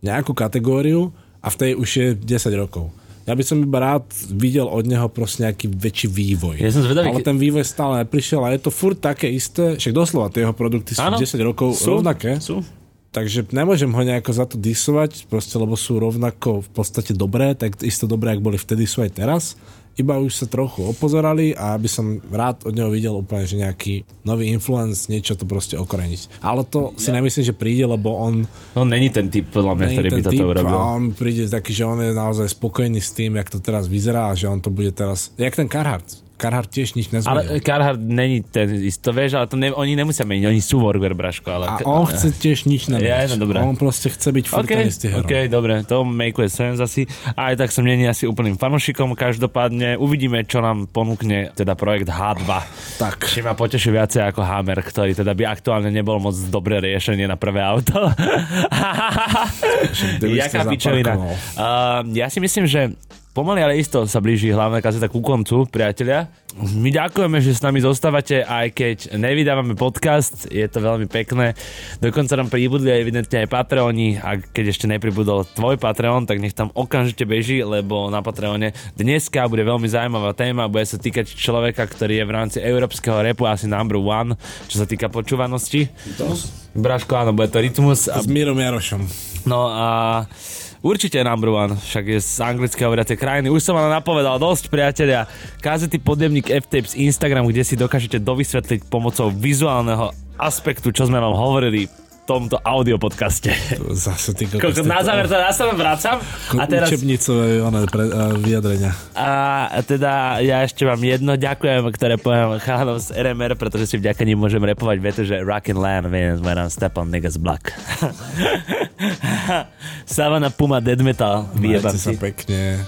nejakú kategóriu a v tej už je 10 rokov. Ja by som iba rád videl od neho proste nejaký väčší vývoj. Ja som zvedavý, Ale ten vývoj stále neprišiel a je to furt také isté, však doslova tie jeho produkty sú Áno. 10 rokov Sú, rovnaké. sú. Takže nemôžem ho nejako za to disovať, proste lebo sú rovnako v podstate dobré, tak isto dobré, ak boli vtedy, sú aj teraz. Iba už sa trochu opozorali a aby som rád od neho videl úplne, že nejaký nový influence, niečo to proste okoreniť. Ale to si nemyslím, že príde, lebo on No není ten typ, podľa mňa, ktorý by typ urobil. a on príde taký, že on je naozaj spokojný s tým, jak to teraz vyzerá a že on to bude teraz, jak ten Carhartt. Carhartt tiež nič nezmenil. Ale Carhartt není ten isto, vieš, ale to ne, oni nemusia meniť, oni sú workwear, braško, ale... a on chce tiež nič nemeniť. Ja, no dobré. On proste chce byť furt OK, ten istý hero. OK, dobre, to makeuje sense asi. A aj tak som není asi úplným fanúšikom, každopádne uvidíme, čo nám ponúkne teda projekt H2. Tak. Či ma poteší viacej ako Hammer, ktorý teda by aktuálne nebol moc dobré riešenie na prvé auto. Jaká pičovina. Uh, ja si myslím, že pomaly ale isto sa blíži hlavná kazeta ku koncu, priatelia. My ďakujeme, že s nami zostávate, aj keď nevydávame podcast, je to veľmi pekné. Dokonca nám pribudli aj evidentne aj Patreoni a keď ešte nepribudol tvoj Patreon, tak nech tam okamžite beží, lebo na Patreone dneska bude veľmi zaujímavá téma, bude sa týkať človeka, ktorý je v rámci európskeho repu asi number one, čo sa týka počúvanosti. Braško, áno, bude to Rytmus a S Mírom Jarošom. No a určite number one, však je z anglické hovoriacej krajiny. Už som vám napovedal dosť, priatelia. Kazety podjemník F-Tapes Instagram, kde si dokážete dovysvetliť pomocou vizuálneho aspektu, čo sme vám hovorili tomto audio podcaste. Zase ty kokos, na záver to ja sa vám vracam. A teraz, Učebnicové one, pre, uh, vyjadrenia. a teda ja ešte vám jedno ďakujem, ktoré poviem chalanom z RMR, pretože si vďaka nim môžem repovať vetu, že Rockin' Land means when I'm step on niggas block. Savana Puma Dead Metal. Vyjebam sa pekne.